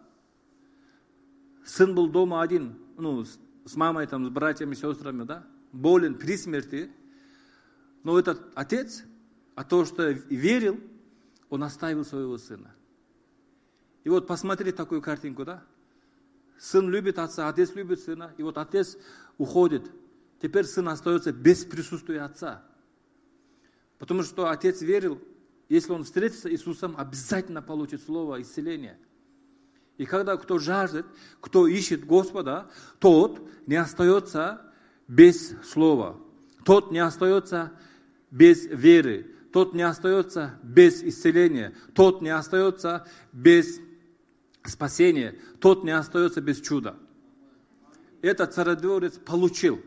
сын был дома один, ну, с мамой, там, с братьями, сестрами, да, болен при смерти, но этот отец, а то, что верил, он оставил своего сына. И вот посмотри такую картинку, да? Сын любит отца, отец любит сына, и вот отец уходит. Теперь сын остается без присутствия отца. Потому что отец верил, если он встретится с Иисусом, обязательно получит слово исцеления. И когда кто жаждет, кто ищет Господа, тот не остается без слова. Тот не остается без веры. Тот не остается без исцеления. Тот не остается без спасения. Тот не остается без чуда. Этот царедворец получил.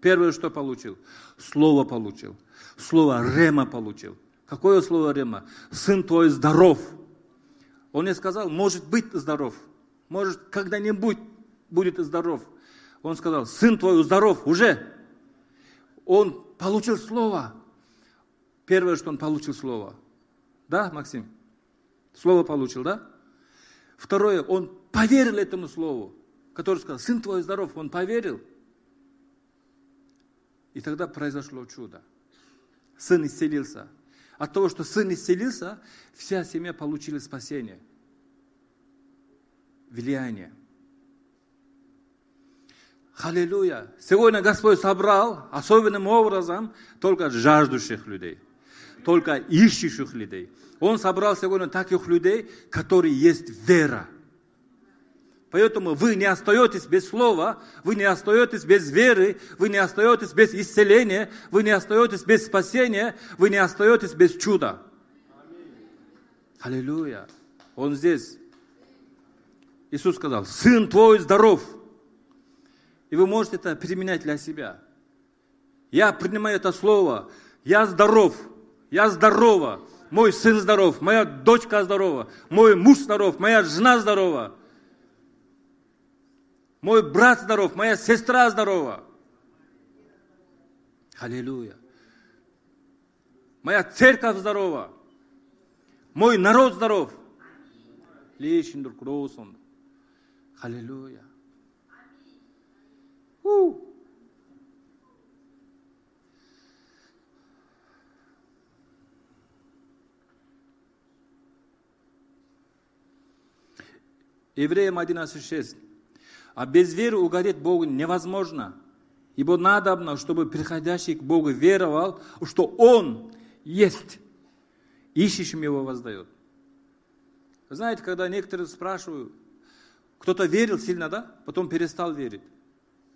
Первое, что получил. Слово получил. Слово Рема получил. Какое слово Рема? Сын твой здоров. Он не сказал, может быть здоров. Может, когда-нибудь будет здоров. Он сказал, сын твой здоров уже. Он получил слово. Первое, что он получил слово. Да, Максим? Слово получил, да? Второе, он поверил этому слову, который сказал, сын твой здоров. Он поверил. И тогда произошло чудо. Сын исцелился. От того, что сын исцелился, вся семья получила спасение. Влияние. Аллилуйя. Сегодня Господь собрал особенным образом только жаждущих людей, только ищущих людей. Он собрал сегодня таких людей, которые есть вера. Поэтому вы не остаетесь без слова, вы не остаетесь без веры, вы не остаетесь без исцеления, вы не остаетесь без спасения, вы не остаетесь без чуда. Аллилуйя. Он здесь. Иисус сказал, сын твой здоров. И вы можете это применять для себя. Я принимаю это слово. Я здоров. Я здорова. Мой сын здоров. Моя дочка здорова. Мой муж здоров. Моя жена здорова. Мой брат здоров. Моя сестра здорова. Аллилуйя. Моя церковь здорова. Мой народ здоров. Лишин Аллилуйя. Евреям 11.6. А без веры угодить Богу невозможно. Ибо надобно, чтобы приходящий к Богу веровал, что Он есть. Ищущим Его воздает. Знаете, когда некоторые спрашивают, кто-то верил сильно, да? Потом перестал верить.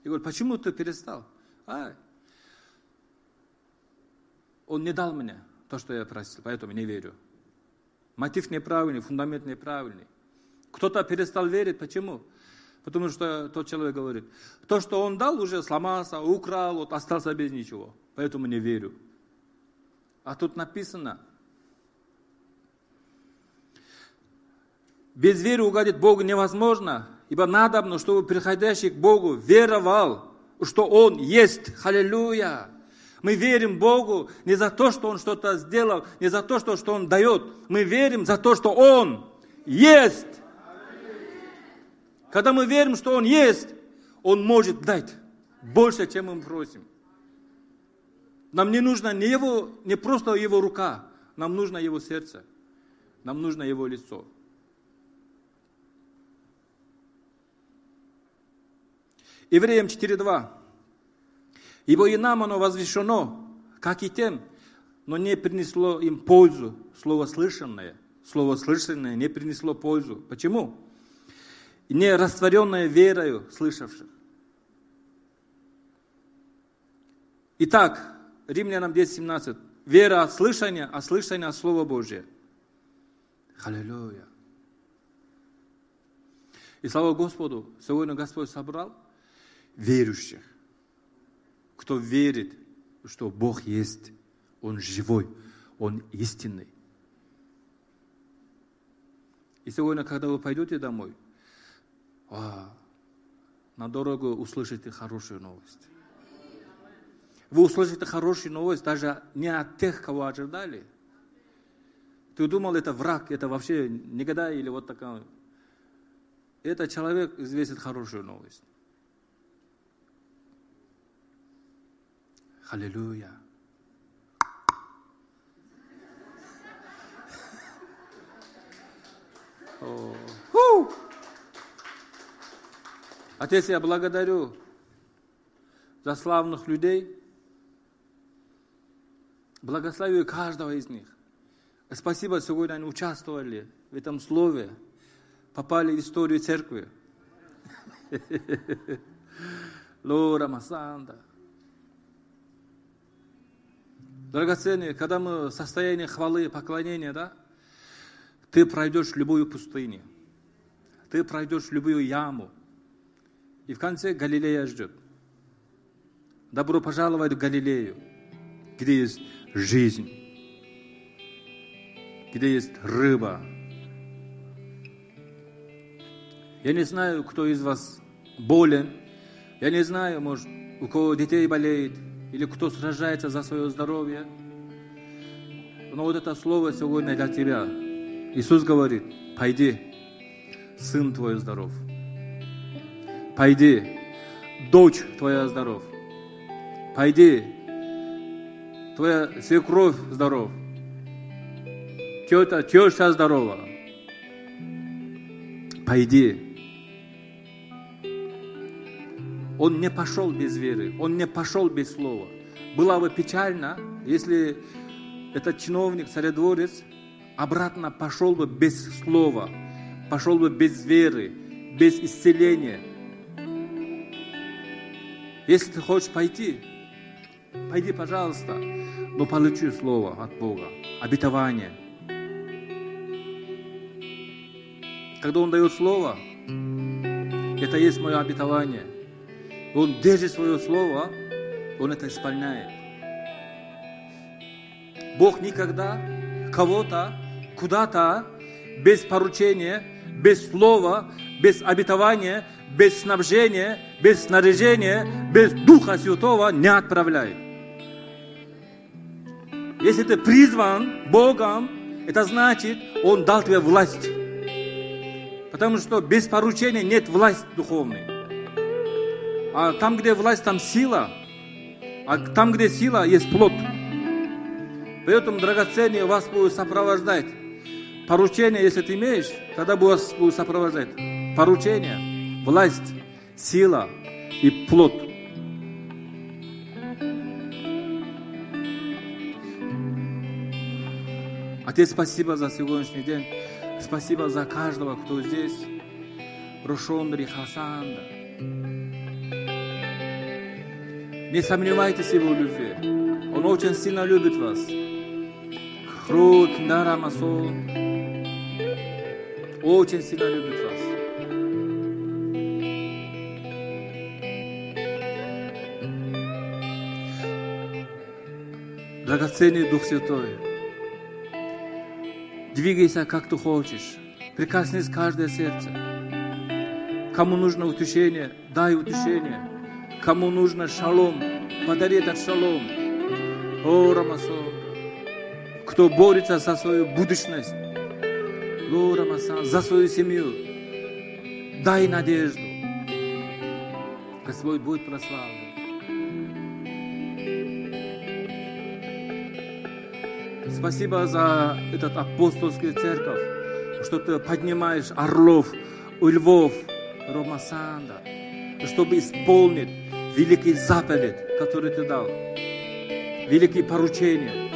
Я говорю, почему ты перестал? А, он не дал мне то, что я просил, поэтому не верю. Мотив неправильный, фундамент неправильный. Кто-то перестал верить, почему? Потому что тот человек говорит, то, что он дал, уже сломался, украл, вот остался без ничего. Поэтому не верю. А тут написано, без веры угодить Богу невозможно, ибо надо, чтобы приходящий к Богу веровал, что Он есть. Халилюя! Мы верим Богу не за то, что Он что-то сделал, не за то, что Он дает. Мы верим за то, что Он есть. Когда мы верим, что Он есть, Он может дать больше, чем мы просим. Нам не нужно не, его, не просто Его рука, нам нужно Его сердце, нам нужно Его лицо. Евреям 4.2. Ибо и нам оно возвещено, как и тем, но не принесло им пользу. Слово слышанное, слово слышанное не принесло пользу. Почему? Не растворенное верою слышавших. Итак, Римлянам 10.17. Вера от слышания, а слышание от Слова Божия. Аллилуйя. И слава Господу, сегодня Господь собрал верующих кто верит, что Бог есть, Он живой, Он истинный. И сегодня, когда вы пойдете домой, а, на дорогу услышите хорошую новость. Вы услышите хорошую новость даже не от тех, кого ожидали. Ты думал, это враг, это вообще негодяй или вот такой. Этот человек известит хорошую новость. Аллилуйя. Отец, я благодарю за славных людей. Благословю каждого из них. Спасибо, сегодня они участвовали в этом слове, попали в историю церкви. Лора Масанда. Драгоценные, когда мы в состоянии хвалы, поклонения, да, ты пройдешь любую пустыню, ты пройдешь любую яму, и в конце Галилея ждет. Добро пожаловать в Галилею, где есть жизнь, где есть рыба. Я не знаю, кто из вас болен, я не знаю, может, у кого детей болеет, или кто сражается за свое здоровье. Но вот это слово сегодня для тебя. Иисус говорит, пойди, сын твой здоров. Пойди, дочь твоя здоров. Пойди, твоя свекровь здоров. Тетя, теща здорова. Пойди, Он не пошел без веры, он не пошел без слова. Было бы печально, если этот чиновник, царедворец, обратно пошел бы без слова, пошел бы без веры, без исцеления. Если ты хочешь пойти, пойди, пожалуйста, но получи слово от Бога, обетование. Когда Он дает слово, это есть мое обетование. Он держит свое слово, Он это исполняет. Бог никогда кого-то, куда-то, без поручения, без слова, без обетования, без снабжения, без снаряжения, без Духа Святого не отправляет. Если ты призван Богом, это значит, Он дал тебе власть. Потому что без поручения нет власти духовной. А там, где власть, там сила. А там, где сила, есть плод. Поэтому драгоценные вас будет сопровождать. Поручение, если ты имеешь, тогда вас будет сопровождать. Поручение, власть, сила и плод. Отец, спасибо за сегодняшний день. Спасибо за каждого, кто здесь. Рошон Рихасанда. Не сомневайтесь в его любви. Он очень сильно любит вас. Хрут Нарамасо. Очень сильно любит вас. Драгоценный Дух Святой, двигайся, как ты хочешь. Прикоснись каждое сердце. Кому нужно утешение, дай утешение. Кому нужно шалом, подари этот шалом. О, Рамасо. Кто борется за свою будущность, о, Рамаса, за свою семью, дай надежду. Господь будет прославлен. Спасибо за этот апостольский церковь, что ты поднимаешь орлов, львов, Ромасанда, чтобы исполнить великий заповедь, который ты дал, великие поручения.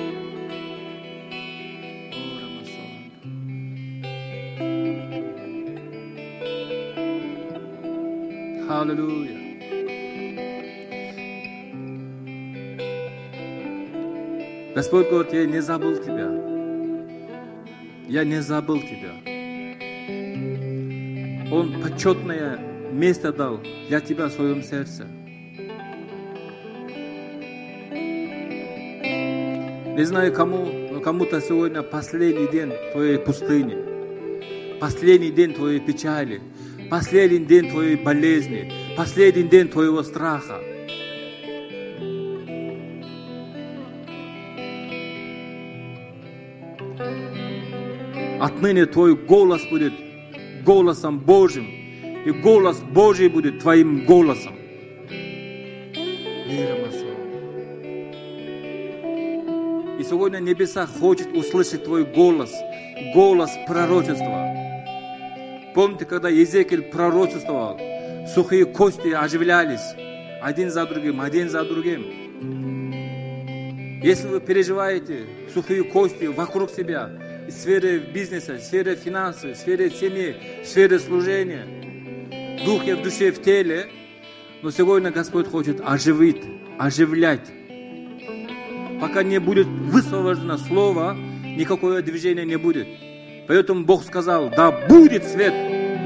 О, Господь говорит, я не забыл тебя. Я не забыл тебя. Он почетное место дал для тебя в своем сердце. Не знаю кому, но кому-то сегодня последний день твоей пустыни, последний день твоей печали, последний день твоей болезни, последний день твоего страха. Отныне твой голос будет голосом Божьим, и голос Божий будет твоим голосом. И сегодня небеса хочет услышать твой голос, голос пророчества. Помните, когда Езекииль пророчествовал, сухие кости оживлялись один за другим, один за другим. Если вы переживаете сухие кости вокруг себя, в сфере бизнеса, в сфере финансов, в сфере семьи, в сфере служения, в духе, в душе, в теле. Но сегодня Господь хочет оживить, оживлять. Пока не будет высвобождено слово, никакого движения не будет. Поэтому Бог сказал, да будет свет,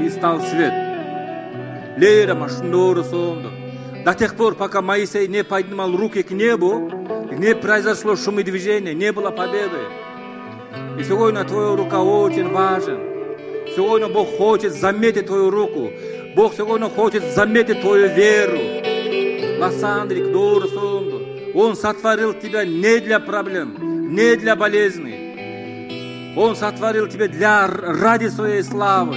и стал свет. Лера машнору сонду. До тех пор, пока Моисей не поднимал руки к небу, не произошло шумы движения, не было победы. И сегодня твоя рука очень важен. Сегодня Бог хочет заметить твою руку. Бог сегодня хочет заметить твою веру. Ласандрик, Дорсунду. Он сотворил тебя не для проблем, не для болезней. Он сотворил тебя для, ради своей славы.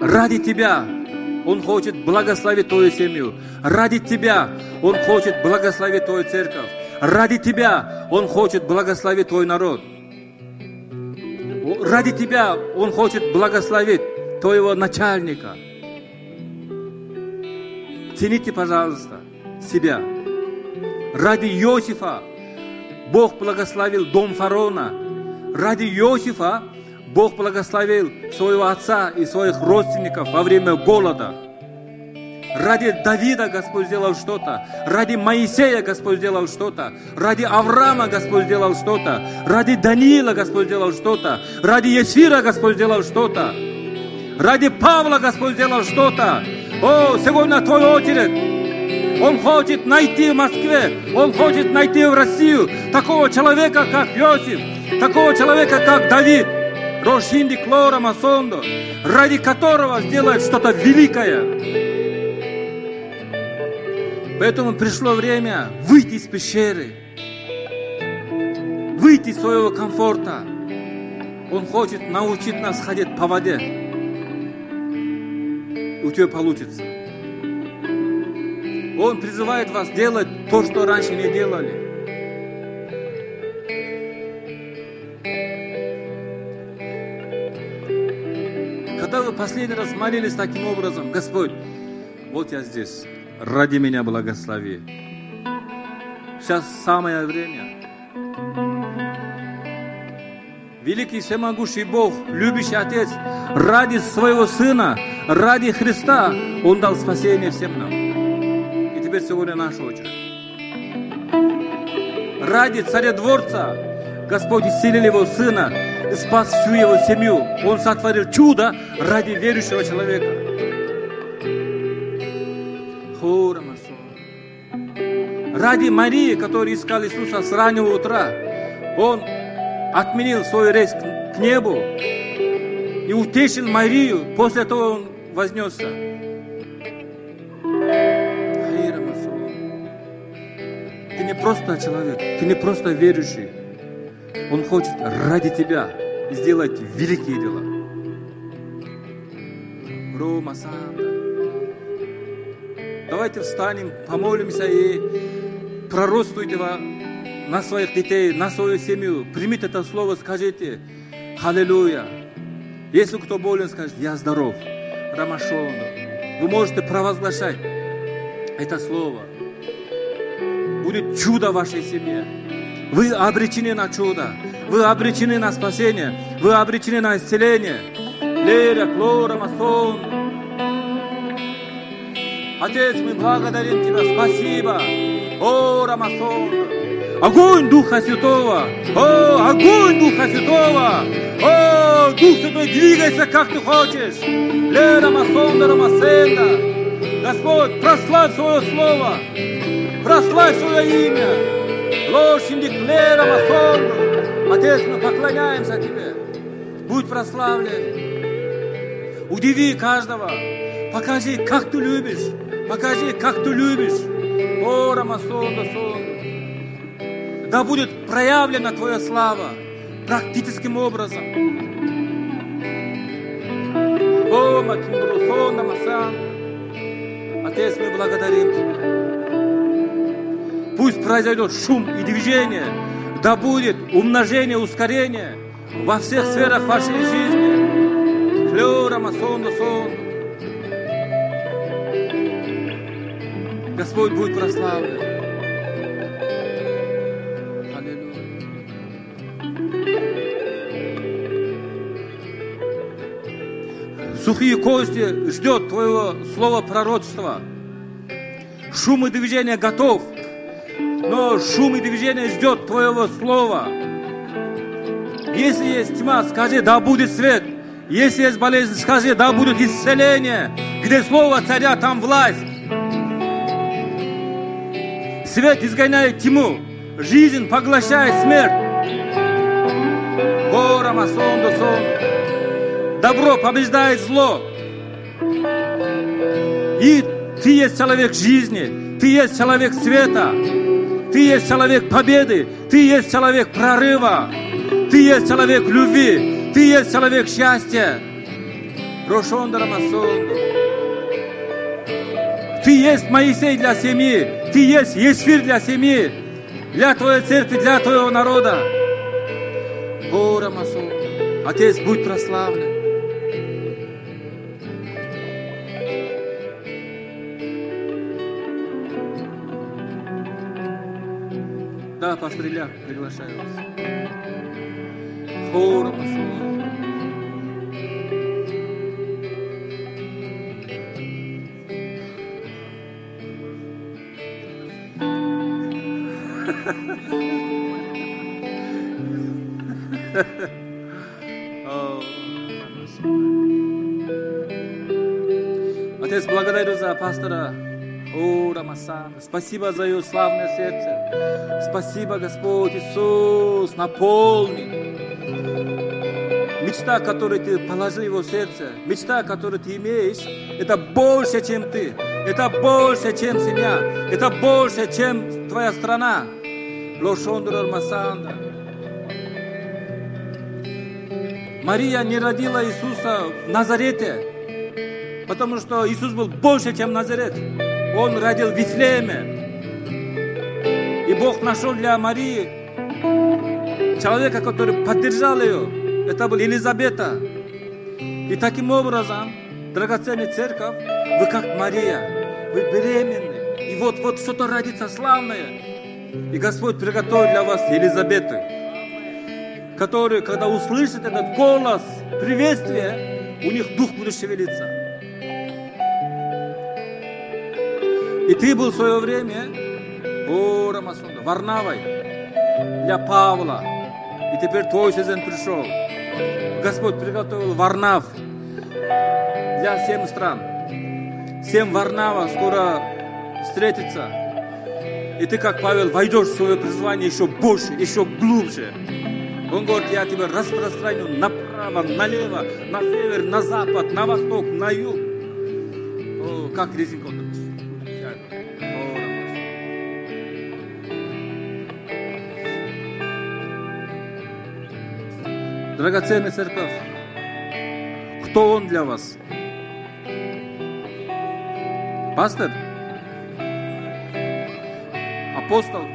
Ради тебя Он хочет благословить твою семью. Ради тебя Он хочет благословить твою церковь. Ради тебя Он хочет благословить твой народ. Ради тебя Он хочет благословить твоего начальника. Цените, пожалуйста, себя. Ради Иосифа Бог благословил дом фараона. Ради Иосифа Бог благословил своего отца и своих родственников во время голода. Ради Давида Господь сделал что-то. Ради Моисея Господь сделал что-то. Ради Авраама Господь сделал что-то. Ради Даниила Господь сделал что-то. Ради Ефира Господь сделал что-то. Ради Павла Господь сделал что-то. О, сегодня твой очередь. Он хочет найти в Москве, он хочет найти в Россию такого человека, как Иосиф, такого человека, как Давид, Рошинди Клора Масондо, ради которого сделает что-то великое. Поэтому пришло время выйти из пещеры, выйти из своего комфорта. Он хочет научить нас ходить по воде. У тебя получится. Он призывает вас делать то, что раньше не делали. Когда вы последний раз молились таким образом, Господь, вот я здесь, ради меня благослови. Сейчас самое время. великий всемогущий Бог, любящий Отец, ради своего Сына, ради Христа, Он дал спасение всем нам. И теперь сегодня наша очередь. Ради царя-дворца Господь исцелил его сына спас всю его семью. Он сотворил чудо ради верующего человека. Ради Марии, которая искала Иисуса с раннего утра, Он отменил свой рейс к небу и утешил Марию. После этого Он вознесся. Ты не просто человек, ты не просто верующий. Он хочет ради тебя сделать великие дела. Рома Санда. Давайте встанем, помолимся и пророчествуйте на своих детей, на свою семью. Примите это слово, скажите Аллилуйя. Если кто болен, скажет, я здоров. Рамашону. Вы можете провозглашать это слово. Будет чудо в вашей семье. Вы обречены на чудо. Вы обречены на спасение. Вы обречены на исцеление. Лера, Клора, Масон. Отец, мы благодарим Тебя. Спасибо. О, Рамасон. Огонь Духа Святого. О, огонь Духа Святого. О, Дух Святой, двигайся, как Ты хочешь. Лера, Масон, Рамасенда. Господь, прославь свое слово. Прославь свое имя. Лошади Клера Масон. Отец, мы поклоняемся Тебе. Будь прославлен. Удиви каждого. Покажи, как Ты любишь. Покажи, как Ты любишь. О, Рамасон, Дасон. Да будет проявлена Твоя слава практическим образом. О, Макимбрусон, Намасан. Отец, мы благодарим Тебя. Пусть произойдет шум и движение, да будет умножение, ускорение во всех сферах вашей жизни. Флёра, масон, сон. Господь будет прославлен. Аллилуйя. Сухие кости ждет твоего слова пророчества. Шум и движение готов, но шум и движение ждет твоего слова. Если есть тьма, скажи, да будет свет. Если есть болезнь, скажи, да будет исцеление. Где слово царя, там власть. Свет изгоняет тьму, жизнь поглощает смерть. Добро побеждает зло. И ты есть человек жизни, ты есть человек света, ты есть человек победы, ты есть человек прорыва, ты есть человек любви, ты есть человек счастья. Рамасонда. Ты есть Моисей для семьи, ты есть Есфир для семьи, для твоей церкви, для твоего народа. О, Рамасон, Отец, будь прославлен. Да, пастор Илья, приглашаю вас. О, Рамасон. Отец, благодарю за пастора О, Рамасан. Спасибо за ее славное сердце. Спасибо, Господь Иисус, наполни. Мечта, которую ты положил в его сердце, мечта, которую ты имеешь, это больше, чем ты. Это больше, чем семья. Это больше, чем твоя страна. Лошондур Масанда. Мария не родила Иисуса в Назарете, потому что Иисус был больше, чем Назарет. Он родил в Вифлееме. И Бог нашел для Марии человека, который поддержал ее. Это был Елизавета. И таким образом, драгоценная церковь, вы как Мария, вы беременны. И вот, вот что-то родится славное. И Господь приготовил для вас Елизаветы которые, когда услышат этот голос приветствия, у них дух будет шевелиться. И ты был в свое время, о, Рамасунда, Варнавой для Павла. И теперь твой сезон пришел. Господь приготовил Варнав для всем стран. Семь Варнава скоро встретится. И ты, как Павел, войдешь в свое призвание еще больше, еще глубже. Он говорит, я тебя распространю направо, налево, на север, на запад, на восток, на юг. О, как резинка. Драгоценная церковь, кто он для вас? Пастор? Апостол?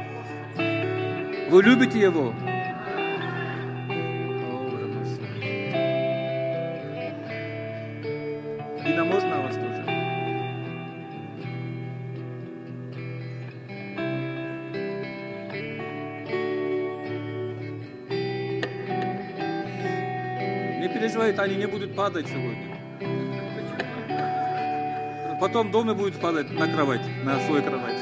Вы любите его? Инна, можно вас тоже? Не переживайте, они не будут падать сегодня. Потом дома будет падать на кровать, на свою кровать.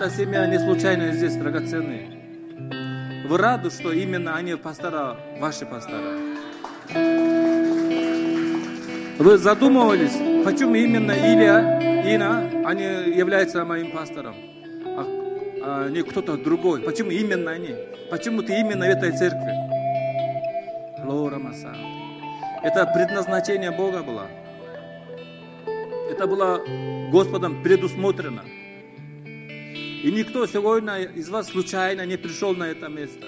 Эта семья не случайно здесь драгоценные. Вы рады, что именно они пастора, ваши пастора? Вы задумывались, почему именно Илья, Ина, они являются моим пастором, а, а не кто-то другой? Почему именно они? Почему ты именно в этой церкви? Лора Маса. Это предназначение Бога было. Это было Господом предусмотрено. И никто сегодня из вас случайно не пришел на это место.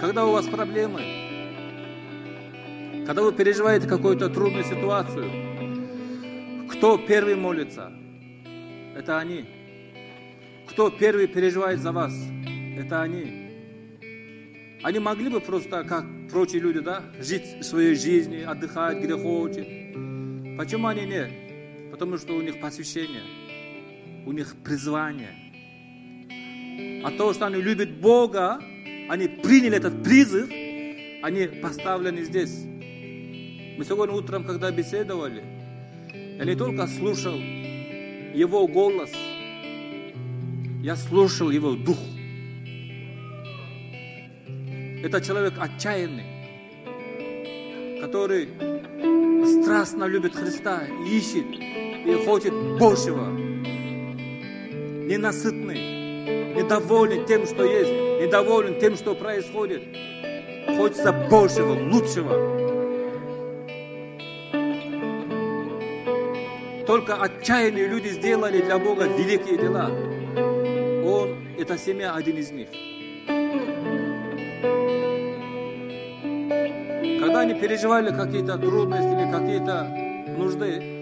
Когда у вас проблемы, когда вы переживаете какую-то трудную ситуацию, кто первый молится? Это они. Кто первый переживает за вас? Это они. Они могли бы просто, как прочие люди, да, жить своей жизнью, отдыхать где хочет. Почему они нет? Потому что у них посвящение, у них призвание. А то, что они любят Бога, они приняли этот призыв, они поставлены здесь. Мы сегодня утром, когда беседовали, я не только слушал Его голос, я слушал Его дух. Это человек отчаянный, который страстно любит Христа, ищет и хочет большего. Ненасытный, недоволен тем, что есть, недоволен тем, что происходит. Хочется большего, лучшего. Только отчаянные люди сделали для Бога великие дела. Он, эта семья, один из них. Они переживали какие-то трудности или какие-то нужды,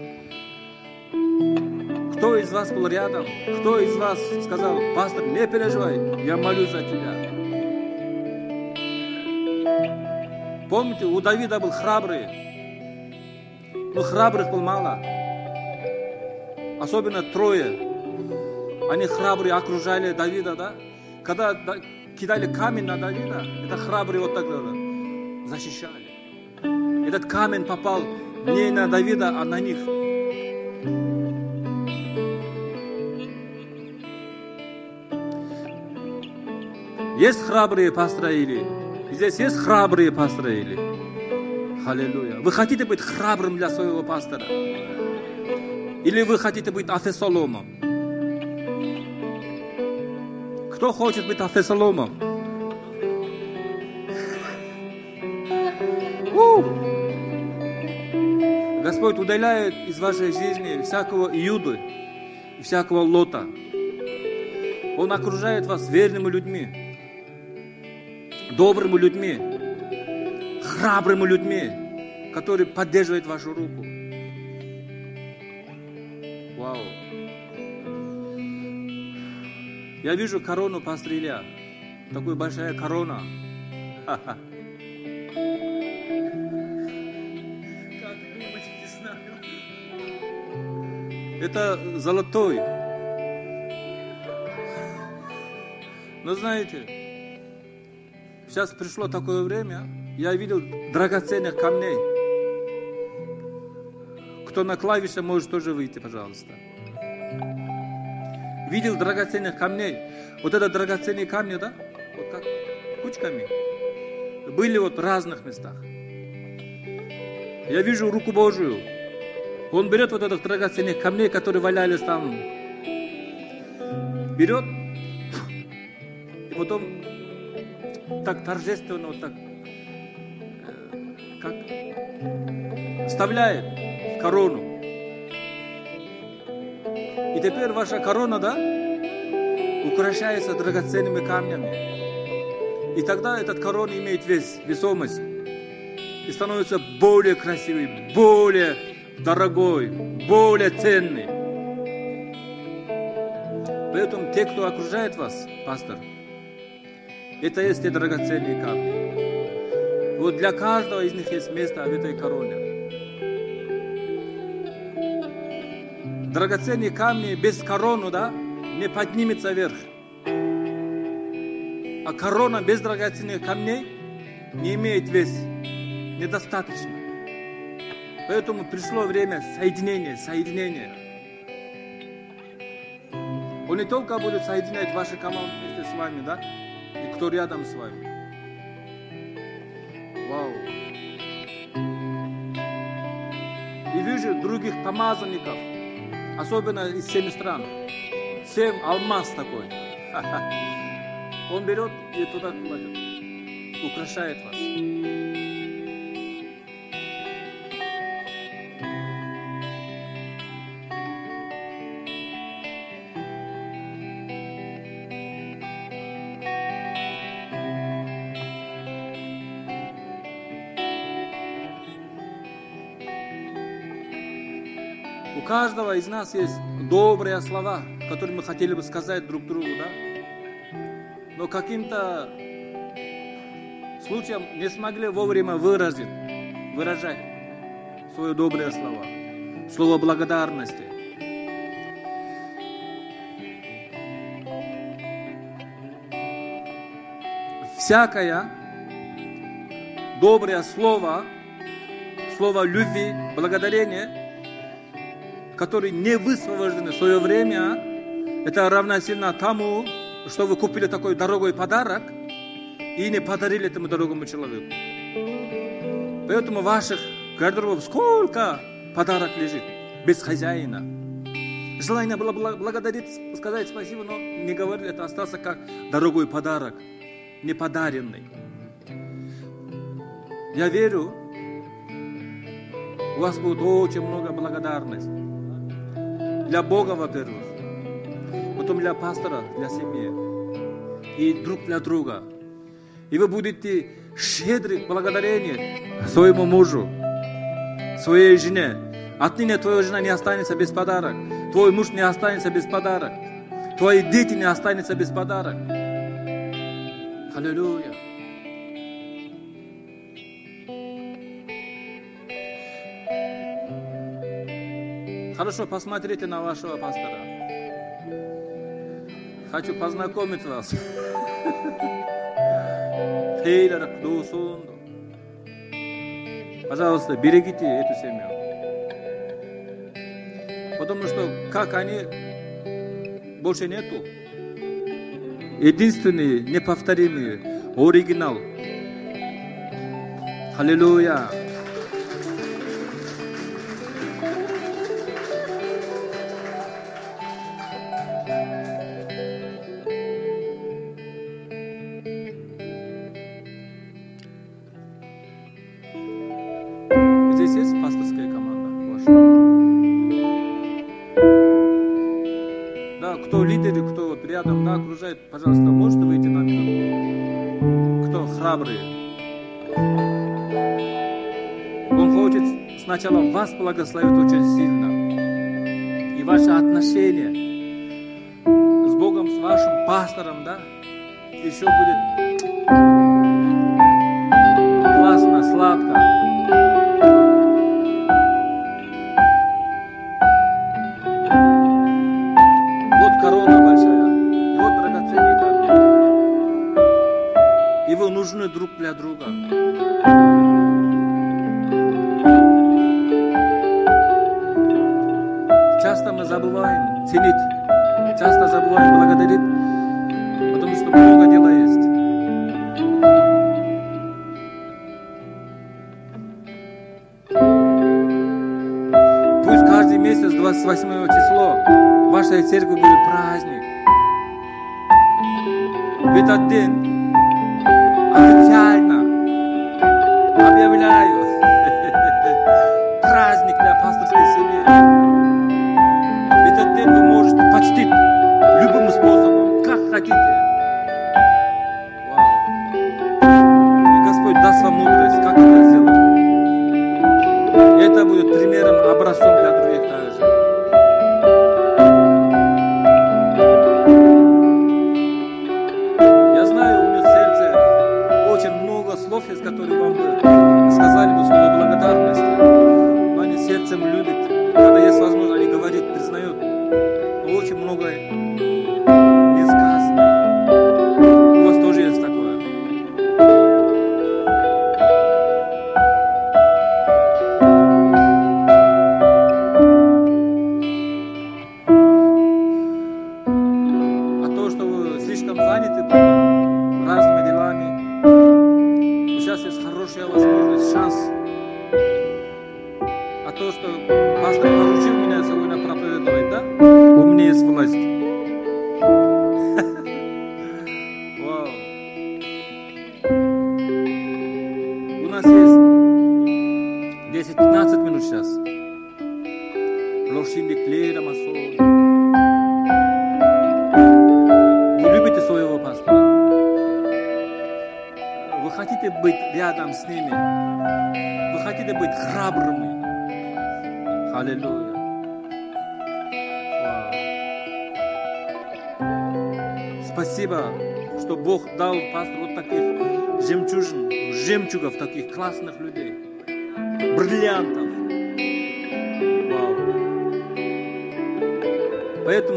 кто из вас был рядом? Кто из вас сказал, пастор, не переживай, я молюсь за тебя. Помните, у Давида был храбрый, но храбрых было мало. Особенно трое. Они храбрые окружали Давида, да? Когда кидали камень на Давида, это храбрые вот так защищали. Этот камень попал не на Давида, а на них. Есть храбрые пасторы или? Здесь есть храбрые пасторы или? Аллилуйя. Вы хотите быть храбрым для своего пастора? Или вы хотите быть Афесоломом? Кто хочет быть Афесоломом? Господь удаляет из вашей жизни всякого Иуды и всякого Лота. Он окружает вас верными людьми, добрыми людьми, храбрыми людьми, которые поддерживают вашу руку. Вау. Я вижу корону пастора Илья. Такая большая корона. Ха-ха. Это золотой. Но знаете, сейчас пришло такое время, я видел драгоценных камней. Кто на клавише, может тоже выйти, пожалуйста. Видел драгоценных камней. Вот это драгоценные камни, да? Вот как кучками. Были вот в разных местах. Я вижу руку Божию. Он берет вот этих драгоценных камней, которые валялись там. Берет. И потом так торжественно, вот так, э, как вставляет в корону. И теперь ваша корона, да, украшается драгоценными камнями. И тогда этот корона имеет вес, весомость. И становится более красивый, более дорогой, более ценный. Поэтому те, кто окружает вас, пастор, это есть те драгоценные камни. Вот для каждого из них есть место в этой короне. Драгоценные камни без короны, да, не поднимется вверх. А корона без драгоценных камней не имеет вес, недостаточно. Поэтому пришло время соединения, соединения. Он не только будет соединять ваши команды вместе с вами, да, и кто рядом с вами. Вау. И вижу других помазанников, особенно из семи стран. Семь алмаз такой. Он берет и туда кладет, украшает вас. У каждого из нас есть добрые слова, которые мы хотели бы сказать друг другу, да? Но каким-то случаем не смогли вовремя выразить, выражать свои добрые слова, слово благодарности. Всякое доброе слово, слово любви, благодарения – которые не высвобождены в свое время, это равносильно тому, что вы купили такой дорогой подарок и не подарили этому дорогому человеку. Поэтому ваших гардеробах сколько подарок лежит без хозяина. Желание было благодарить, сказать спасибо, но не говорили, это остался как дорогой подарок, не подаренный. Я верю, у вас будет очень много благодарности для Бога, во-первых, потом для пастора, для семьи и друг для друга. И вы будете щедры благодарение своему мужу, своей жене. Отныне твоя жена не останется без подарок. Твой муж не останется без подарок. Твои дети не останутся без подарок. Аллилуйя. Хорошо, посмотрите на вашего пастора. Хочу познакомить вас. Пожалуйста, берегите эту семью. Потому что как они больше нету. Единственный, неповторимый, оригинал. Аллилуйя. Вас благословить очень сильно. И ваши отношения с Богом, с вашим пастором, да, еще будет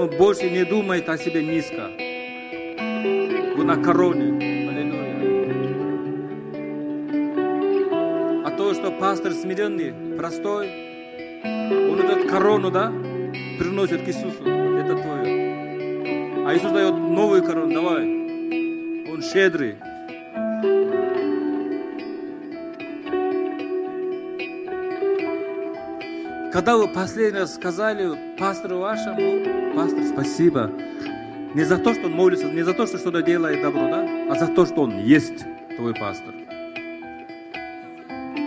Поэтому больше не думайте о себе низко. Вы на короне. Аллилуйя. А то, что пастор смиренный, простой, он этот корону, да, приносит к Иисусу. Это твое. А Иисус дает новую корону. Давай. Он щедрый. Когда вы последний раз сказали пастору вашему, пастор, спасибо, не за то, что он молится, не за то, что что-то делает добро, да, а за то, что он есть твой пастор.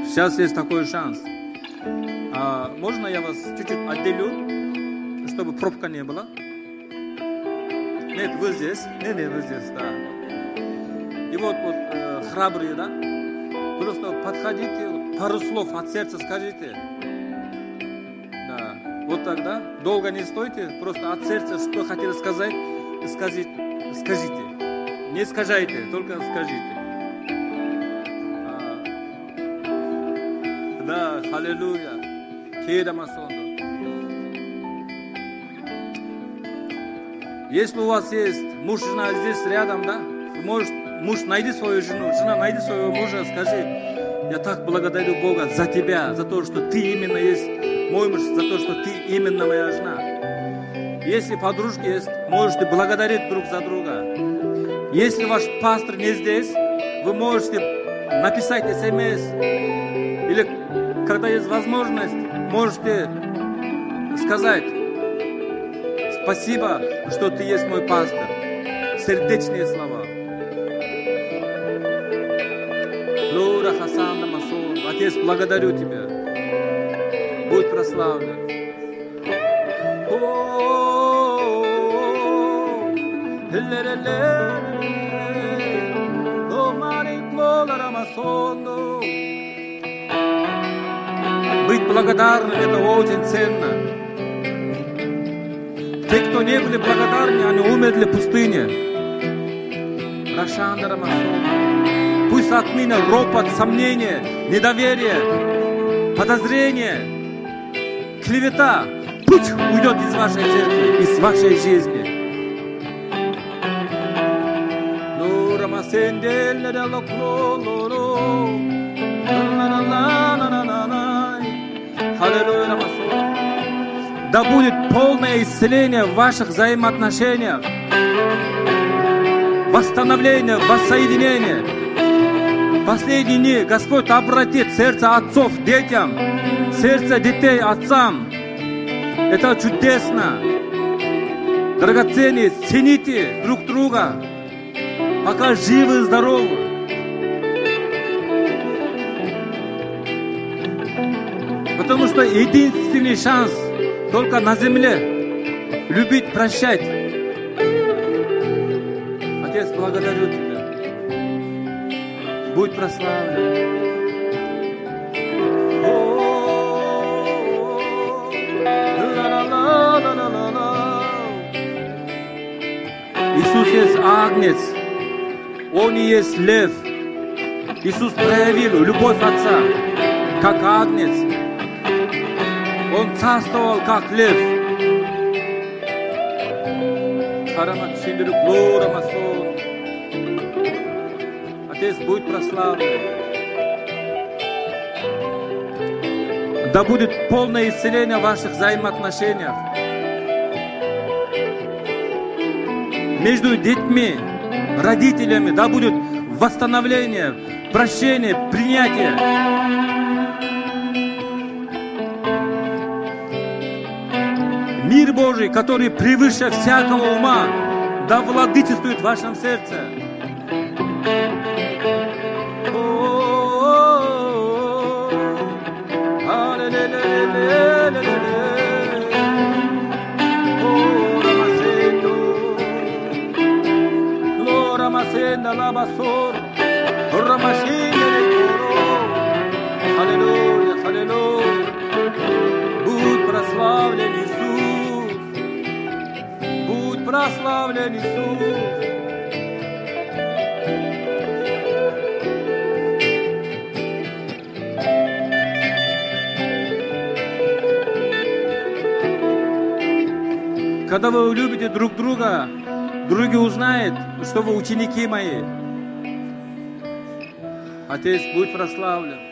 Сейчас есть такой шанс. А можно я вас чуть-чуть отделю, чтобы пробка не было? Нет, вы здесь. Нет, нет, вы здесь, да. И вот, вот э, храбрые, да? Просто подходите, пару слов от сердца скажите. Вот тогда долго не стойте, просто от сердца, что хотели сказать, скажите. скажите. Не скажите, только скажите. А. Да, аллилуйя. Кеда масондо. Если у вас есть муж, жена здесь рядом, да, может, муж, найди свою жену, жена, найди своего мужа, скажи, я так благодарю Бога за тебя, за то, что ты именно есть мой за то, что ты именно моя жена. Если подружки есть, можете благодарить друг за друга. Если ваш пастор не здесь, вы можете написать смс или когда есть возможность, можете сказать спасибо, что ты есть мой пастор. Сердечные слова. Лура Хасан Масон. Отец, благодарю тебя. Будь прославлен. Быть благодарным это очень ценно. Те, кто не были благодарны, они умерли в пустыне. Рашанда Рамасону. Пусть отныне ропот, сомнение, недоверие, подозрение, клевета, путь уйдет из вашей церкви, из вашей жизни. Да будет полное исцеление в ваших взаимоотношениях, восстановление, воссоединение. Последние дни Господь обратит сердце отцов детям, сердце детей отцам. Это чудесно. Драгоценные, цените друг друга, пока живы и здоровы. Потому что единственный шанс только на земле любить, прощать. Отец, благодарю Тебя. Будь прославлен. Агнец, Он и есть лев. Иисус проявил любовь Отца, как агнец. Он царствовал, как лев. Отец, будь прославлен. Да будет полное исцеление в ваших взаимоотношениях. Между детьми, родителями, да будет восстановление, прощение, принятие. Мир Божий, который превыше всякого ума, да владычествует в вашем сердце. Аллилуйя, аллилуйя. Будь прославлен Иисус. Будь прославлен Иисус. Когда вы любите друг друга, другие узнают, что вы ученики мои. Отец, будь прославлен.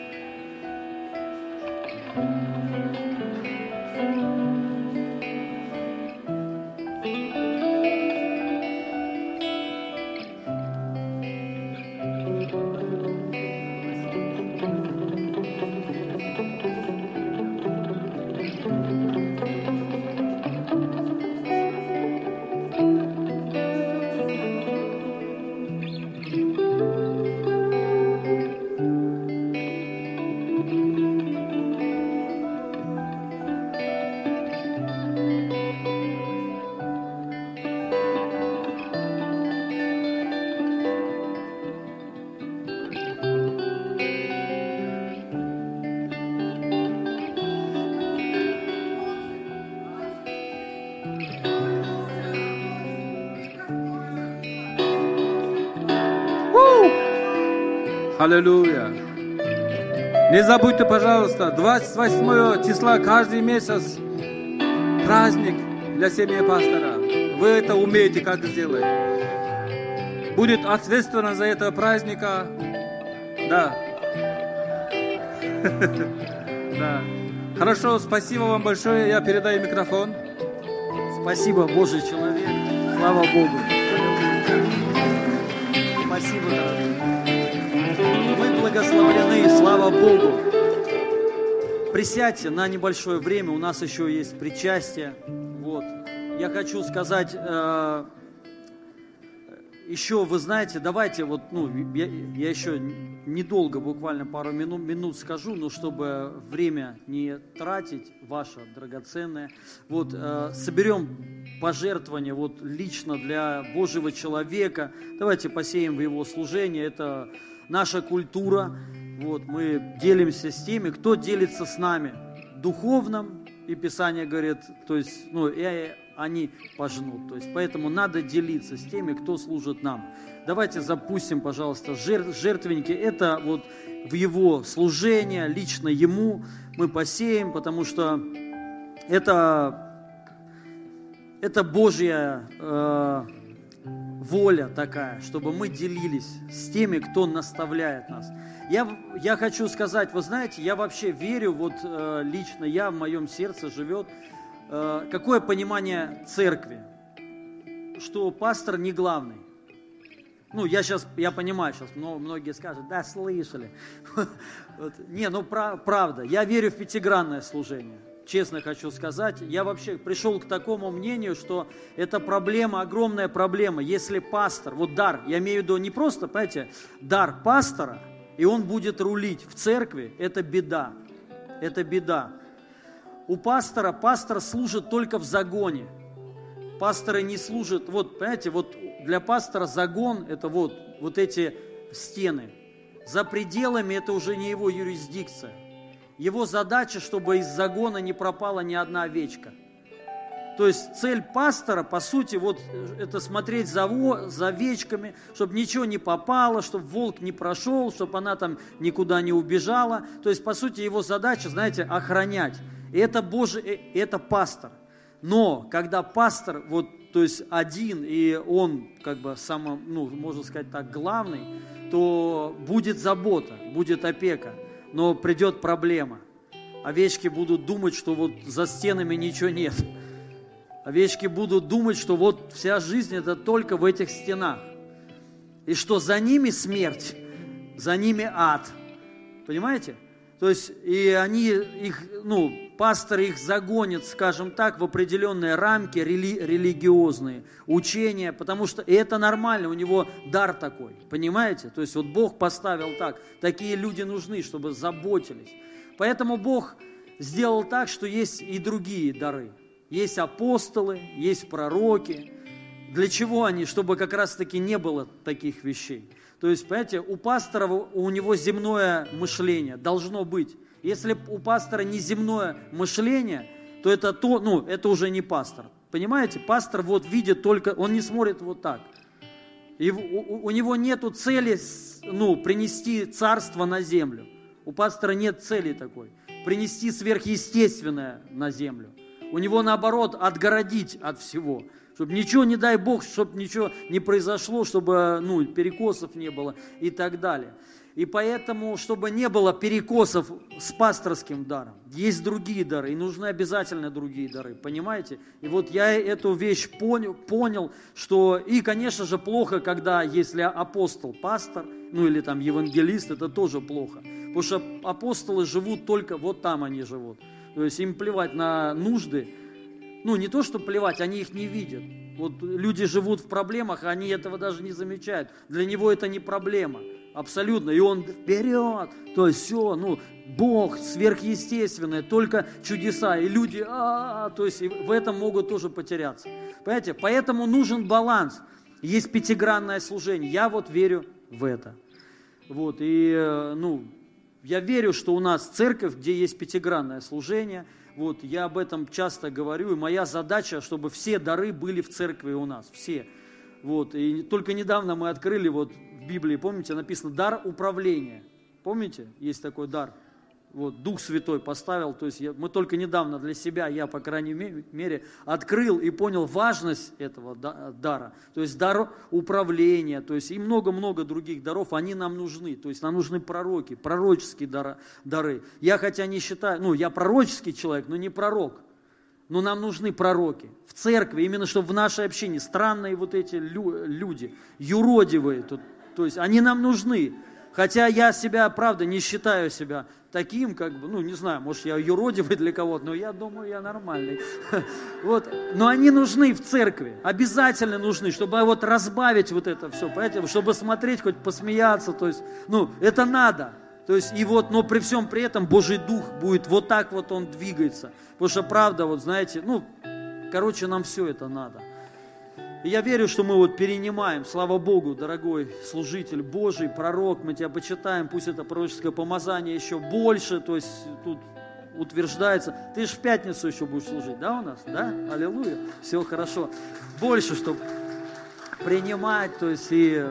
Аллилуйя. Не забудьте, пожалуйста, 28 числа каждый месяц праздник для семьи пастора. Вы это умеете, как сделать. Будет ответственно за этого праздника. Да. Да. Хорошо, спасибо вам большое. Я передаю микрофон. Спасибо, Божий человек. Слава Богу. Спасибо, Мы благословлены, слава Богу. Присядьте на небольшое время, у нас еще есть причастие. Вот. Я хочу сказать, э, еще, вы знаете, давайте вот, ну, я, я еще недолго, буквально пару минут, минут скажу, но чтобы время не тратить, ваше драгоценное, вот, э, соберем пожертвования вот лично для Божьего человека, давайте посеем в его служение, это наша культура, вот, мы делимся с теми, кто делится с нами духовным, и Писание говорит, то есть, ну, и они пожнут. То есть, поэтому надо делиться с теми, кто служит нам. Давайте запустим, пожалуйста, жертв, жертвенники. Это вот в его служение, лично ему мы посеем, потому что это, это Божье э, воля такая, чтобы мы делились с теми, кто наставляет нас. Я, я хочу сказать, вы знаете, я вообще верю, вот э, лично я, в моем сердце живет, э, какое понимание церкви, что пастор не главный. Ну, я сейчас, я понимаю, сейчас многие скажут, да, слышали. Не, ну правда, я верю в пятигранное служение честно хочу сказать, я вообще пришел к такому мнению, что это проблема, огромная проблема. Если пастор, вот дар, я имею в виду не просто, понимаете, дар пастора, и он будет рулить в церкви, это беда. Это беда. У пастора, пастор служит только в загоне. Пасторы не служат, вот, понимаете, вот для пастора загон – это вот, вот эти стены. За пределами это уже не его юрисдикция. Его задача, чтобы из загона не пропала ни одна овечка. То есть цель пастора, по сути, вот это смотреть за, за овечками, чтобы ничего не попало, чтобы волк не прошел, чтобы она там никуда не убежала. То есть, по сути, его задача, знаете, охранять. И это Божий, э, это пастор. Но когда пастор, вот, то есть один, и он как бы самым, ну, можно сказать так, главный, то будет забота, будет опека но придет проблема. Овечки будут думать, что вот за стенами ничего нет. Овечки будут думать, что вот вся жизнь это только в этих стенах. И что за ними смерть, за ними ад. Понимаете? То есть, и они, их, ну, пасторы их загонят, скажем так, в определенные рамки рели, религиозные, учения, потому что это нормально, у него дар такой, понимаете? То есть, вот Бог поставил так, такие люди нужны, чтобы заботились. Поэтому Бог сделал так, что есть и другие дары. Есть апостолы, есть пророки. Для чего они? Чтобы как раз-таки не было таких вещей. То есть, понимаете, у пастора, у него земное мышление должно быть. Если у пастора не земное мышление, то это, то, ну, это уже не пастор. Понимаете, пастор вот видит только, он не смотрит вот так. И у, у него нет цели ну, принести царство на землю. У пастора нет цели такой. Принести сверхъестественное на землю. У него наоборот отгородить от всего чтобы ничего, не дай Бог, чтобы ничего не произошло, чтобы ну, перекосов не было и так далее. И поэтому, чтобы не было перекосов с пасторским даром, есть другие дары, и нужны обязательно другие дары, понимаете? И вот я эту вещь понял, понял, что, и, конечно же, плохо, когда, если апостол пастор, ну или там евангелист, это тоже плохо, потому что апостолы живут только, вот там они живут, то есть им плевать на нужды, ну, не то, что плевать, они их не видят. Вот люди живут в проблемах, а они этого даже не замечают. Для него это не проблема. Абсолютно. И он вперед. То есть все, ну, Бог сверхъестественное, только чудеса. И люди, а, -а, -а то есть в этом могут тоже потеряться. Понимаете? Поэтому нужен баланс. Есть пятигранное служение. Я вот верю в это. Вот, и, э, ну, я верю, что у нас церковь, где есть пятигранное служение – вот, я об этом часто говорю, и моя задача, чтобы все дары были в церкви у нас, все. Вот, и только недавно мы открыли, вот в Библии, помните, написано «дар управления». Помните, есть такой дар – вот, Дух Святой поставил, то есть я, мы только недавно для себя, я, по крайней мере, открыл и понял важность этого дара, то есть дар управления, то есть и много-много других даров, они нам нужны, то есть нам нужны пророки, пророческие дары. Я хотя не считаю, ну, я пророческий человек, но не пророк, но нам нужны пророки в церкви, именно чтобы в нашей общине странные вот эти люди, юродивые, то, то есть они нам нужны, Хотя я себя, правда, не считаю себя таким, как бы, ну, не знаю, может, я юродивый для кого-то, но я думаю, я нормальный. Вот. Но они нужны в церкви, обязательно нужны, чтобы вот разбавить вот это все, понимаете, чтобы смотреть, хоть посмеяться, то есть, ну, это надо. То есть, и вот, но при всем при этом Божий Дух будет вот так вот он двигается. Потому что, правда, вот знаете, ну, короче, нам все это надо. И я верю, что мы вот перенимаем, слава Богу, дорогой служитель Божий, пророк, мы тебя почитаем, пусть это пророческое помазание еще больше, то есть тут утверждается. Ты же в пятницу еще будешь служить, да, у нас? Да? Аллилуйя. Все хорошо. Больше, чтобы принимать, то есть и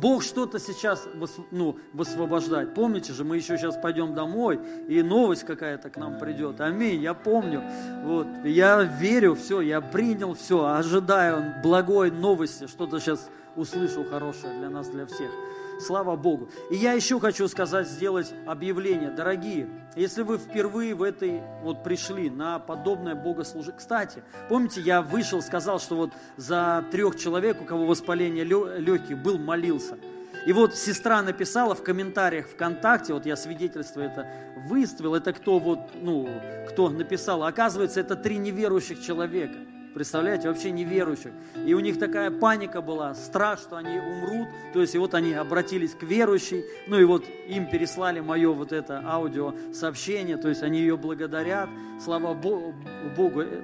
Бог что-то сейчас ну, высвобождает. Помните же, мы еще сейчас пойдем домой, и новость какая-то к нам придет. Аминь, я помню. Вот, я верю, все, я принял все, ожидаю благой новости, что-то сейчас услышу хорошее для нас, для всех. Слава Богу. И я еще хочу сказать, сделать объявление. Дорогие, если вы впервые в этой вот пришли на подобное богослужение. Кстати, помните, я вышел, сказал, что вот за трех человек, у кого воспаление легких был, молился. И вот сестра написала в комментариях ВКонтакте, вот я свидетельство это выставил, это кто вот, ну, кто написал, оказывается, это три неверующих человека. Представляете, вообще неверующих. И у них такая паника была, страх, что они умрут. То есть и вот они обратились к верующей. Ну и вот им переслали мое вот это аудиосообщение. То есть они ее благодарят. Слава Богу,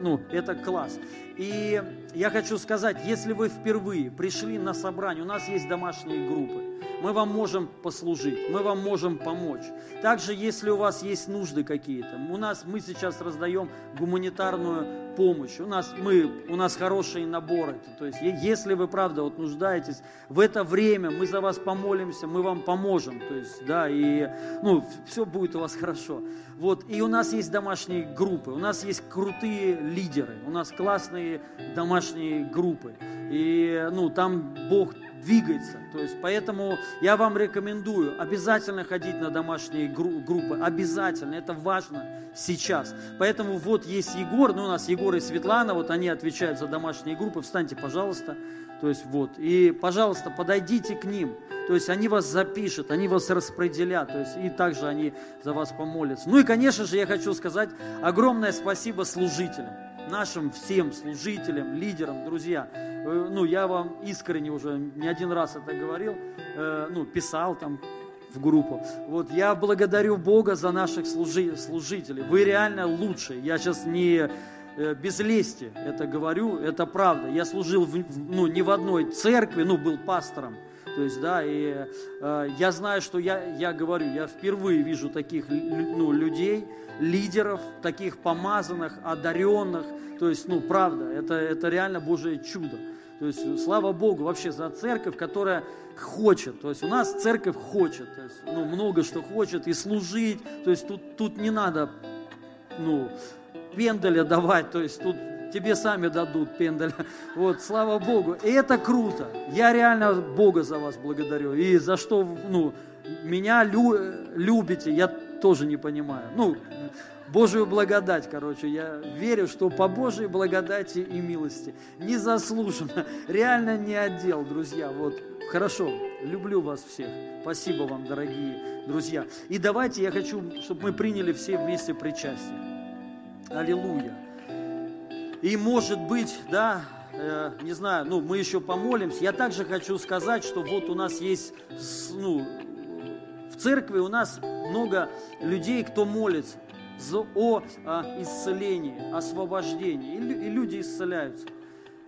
ну это класс. И я хочу сказать, если вы впервые пришли на собрание, у нас есть домашние группы мы вам можем послужить, мы вам можем помочь. Также, если у вас есть нужды какие-то, у нас мы сейчас раздаем гуманитарную помощь, у нас, мы, у нас хорошие наборы. То есть, если вы правда вот нуждаетесь, в это время мы за вас помолимся, мы вам поможем. То есть, да, и ну, все будет у вас хорошо. Вот, и у нас есть домашние группы, у нас есть крутые лидеры, у нас классные домашние группы. И ну, там Бог двигается. То есть, поэтому я вам рекомендую обязательно ходить на домашние группы. Обязательно. Это важно сейчас. Поэтому вот есть Егор, ну у нас Егор и Светлана, вот они отвечают за домашние группы. Встаньте, пожалуйста. То есть вот. И, пожалуйста, подойдите к ним. То есть они вас запишут, они вас распределят. То есть и также они за вас помолятся. Ну и, конечно же, я хочу сказать огромное спасибо служителям нашим всем служителям, лидерам, друзья. Э, ну, я вам искренне уже не один раз это говорил, э, ну, писал там в группу. Вот я благодарю Бога за наших служи, служителей. Вы реально лучшие. Я сейчас не без лести это говорю, это правда. Я служил в, ну, не в одной церкви, ну, был пастором. То есть, да, и э, я знаю, что я, я говорю, я впервые вижу таких ну, людей, лидеров, таких помазанных, одаренных. То есть, ну, правда, это, это реально Божие чудо. То есть, слава Богу вообще за церковь, которая хочет. То есть, у нас церковь хочет. То есть, ну, много что хочет. И служить. То есть, тут, тут не надо, ну, пендаля давать. То есть, тут тебе сами дадут пендаля. Вот, слава Богу. И это круто. Я реально Бога за вас благодарю. И за что, ну, меня лю, любите, я тоже не понимаю. Ну, Божию благодать, короче, я верю, что по Божьей благодати и милости, незаслуженно, реально не отдел, друзья, вот, хорошо, люблю вас всех, спасибо вам, дорогие друзья. И давайте я хочу, чтобы мы приняли все вместе причастие. Аллилуйя. И может быть, да, э, не знаю, ну, мы еще помолимся. Я также хочу сказать, что вот у нас есть, ну, в церкви у нас много людей, кто молится о а, исцелении, освобождении. И люди исцеляются.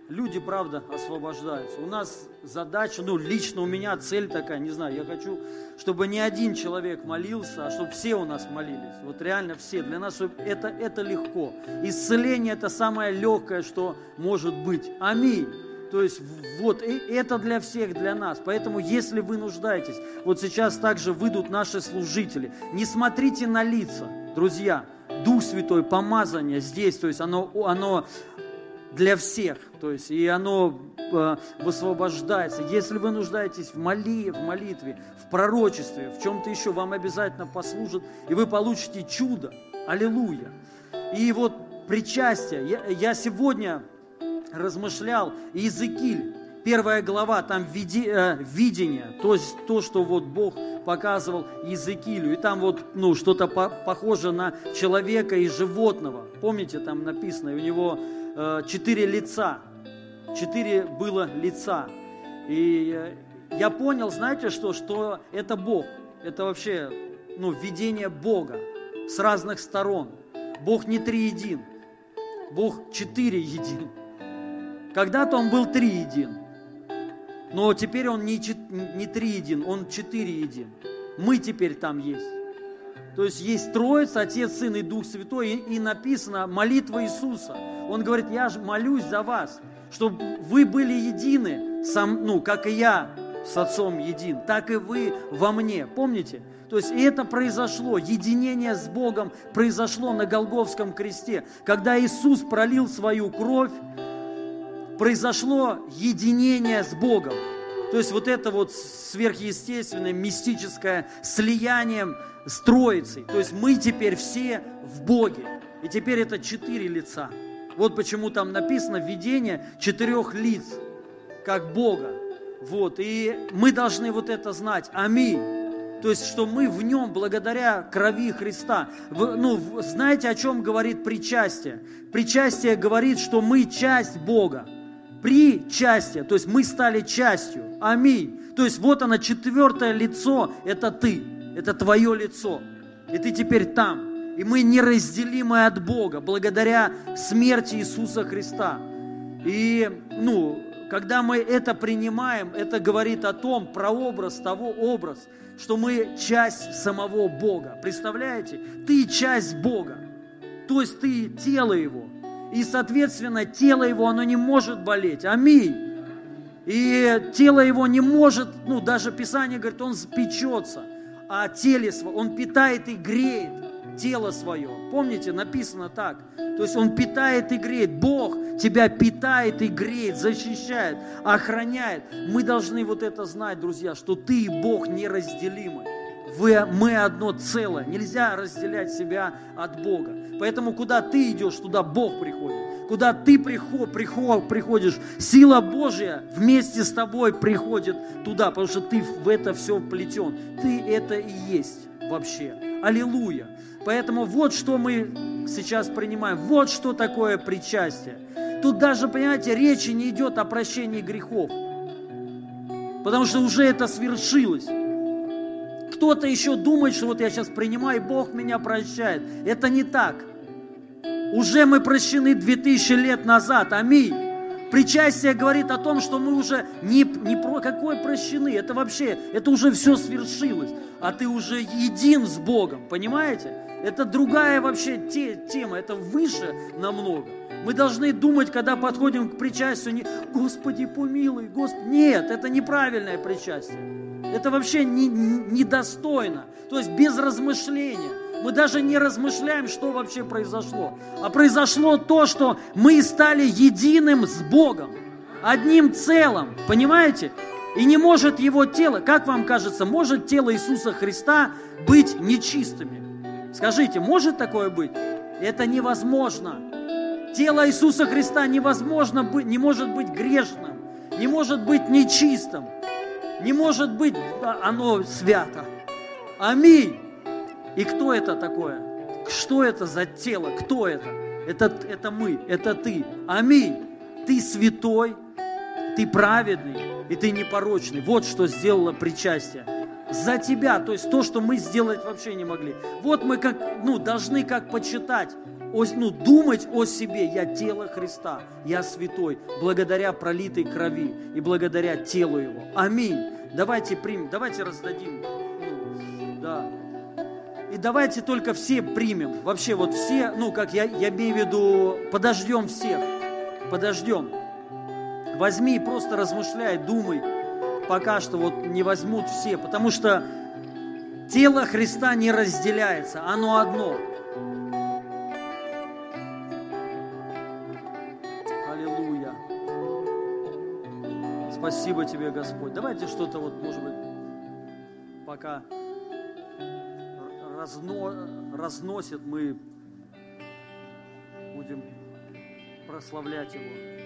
Люди, правда, освобождаются. У нас задача, ну, лично у меня цель такая, не знаю, я хочу, чтобы не один человек молился, а чтобы все у нас молились. Вот реально все. Для нас это, это легко. Исцеление – это самое легкое, что может быть. Аминь. То есть вот и это для всех, для нас. Поэтому если вы нуждаетесь, вот сейчас также выйдут наши служители. Не смотрите на лица друзья, Дух Святой, помазание здесь, то есть оно, оно для всех, то есть и оно э, высвобождается. Если вы нуждаетесь в, моли, в молитве, в пророчестве, в чем-то еще, вам обязательно послужит, и вы получите чудо. Аллилуйя. И вот причастие. Я, я сегодня размышлял, Иезекииль, первая глава, там види, э, видение, то есть то, что вот Бог показывал Иезекиилю. И там вот, ну, что-то по похоже на человека и животного. Помните, там написано, у него четыре лица. Четыре было лица. И э, я понял, знаете что, что это Бог. Это вообще, ну, видение Бога с разных сторон. Бог не триедин. Бог четыре един. Когда-то он был триедин. Но теперь он не, не три един, он четыре един. Мы теперь там есть. То есть есть Троица, Отец, Сын и Дух Святой, и, и написано молитва Иисуса. Он говорит, я же молюсь за вас, чтобы вы были едины, сам, ну, как и я с Отцом един, так и вы во мне. Помните? То есть это произошло, единение с Богом произошло на Голговском кресте. Когда Иисус пролил свою кровь, произошло единение с Богом. То есть вот это вот сверхъестественное, мистическое слияние с Троицей. То есть мы теперь все в Боге. И теперь это четыре лица. Вот почему там написано видение четырех лиц, как Бога. Вот, и мы должны вот это знать. Аминь. То есть, что мы в нем, благодаря крови Христа. Вы, ну, знаете, о чем говорит причастие? Причастие говорит, что мы часть Бога. Причастие, то есть мы стали частью. Аминь. То есть вот оно, четвертое лицо, это ты, это твое лицо. И ты теперь там. И мы неразделимы от Бога благодаря смерти Иисуса Христа. И, ну, когда мы это принимаем, это говорит о том, прообраз того образ, что мы часть самого Бога. Представляете? Ты часть Бога. То есть ты тело Его. И, соответственно, тело Его, оно не может болеть. Аминь. И тело Его не может, ну, даже Писание говорит, Он печется о теле своем, Он питает и греет тело свое. Помните, написано так. То есть Он питает и греет. Бог тебя питает и греет, защищает, охраняет. Мы должны вот это знать, друзья, что ты и Бог неразделимы. Вы, мы одно целое. Нельзя разделять себя от Бога. Поэтому куда ты идешь, туда Бог приходит. Куда ты приход, приход, приходишь, сила Божья вместе с тобой приходит туда, потому что ты в это все вплетен. Ты это и есть вообще. Аллилуйя. Поэтому вот что мы сейчас принимаем. Вот что такое причастие. Тут даже, понимаете, речи не идет о прощении грехов. Потому что уже это свершилось. Кто-то еще думает, что вот я сейчас принимаю, и Бог меня прощает. Это не так. Уже мы прощены 2000 лет назад. Аминь. Причастие говорит о том, что мы уже не, не про какое прощены. Это вообще, это уже все свершилось. А ты уже един с Богом. Понимаете? Это другая вообще те, тема, это выше намного. Мы должны думать, когда подходим к причастию, не «Господи, помилуй, Господи». Нет, это неправильное причастие. Это вообще не, недостойно. То есть без размышления. Мы даже не размышляем, что вообще произошло. А произошло то, что мы стали единым с Богом. Одним целым. Понимаете? И не может его тело, как вам кажется, может тело Иисуса Христа быть нечистыми? Скажите, может такое быть? Это невозможно. Тело Иисуса Христа невозможно быть, не может быть грешным, не может быть нечистым, не может быть оно свято. Аминь. И кто это такое? Что это за тело? Кто это? Это, это мы, это ты. Аминь. Ты святой, ты праведный, и ты непорочный. Вот что сделало причастие за тебя, то есть то, что мы сделать вообще не могли. Вот мы как, ну, должны как почитать, ну, думать о себе. Я тело Христа, я святой, благодаря пролитой крови и благодаря телу Его. Аминь. Давайте примем, давайте раздадим. И давайте только все примем. Вообще вот все, ну, как я, я имею в виду, подождем всех. Подождем. Возьми и просто размышляй, думай пока что вот не возьмут все, потому что тело Христа не разделяется, оно одно. Аллилуйя. Спасибо тебе, Господь. Давайте что-то вот, может быть, пока разно, разносит, мы будем прославлять Его.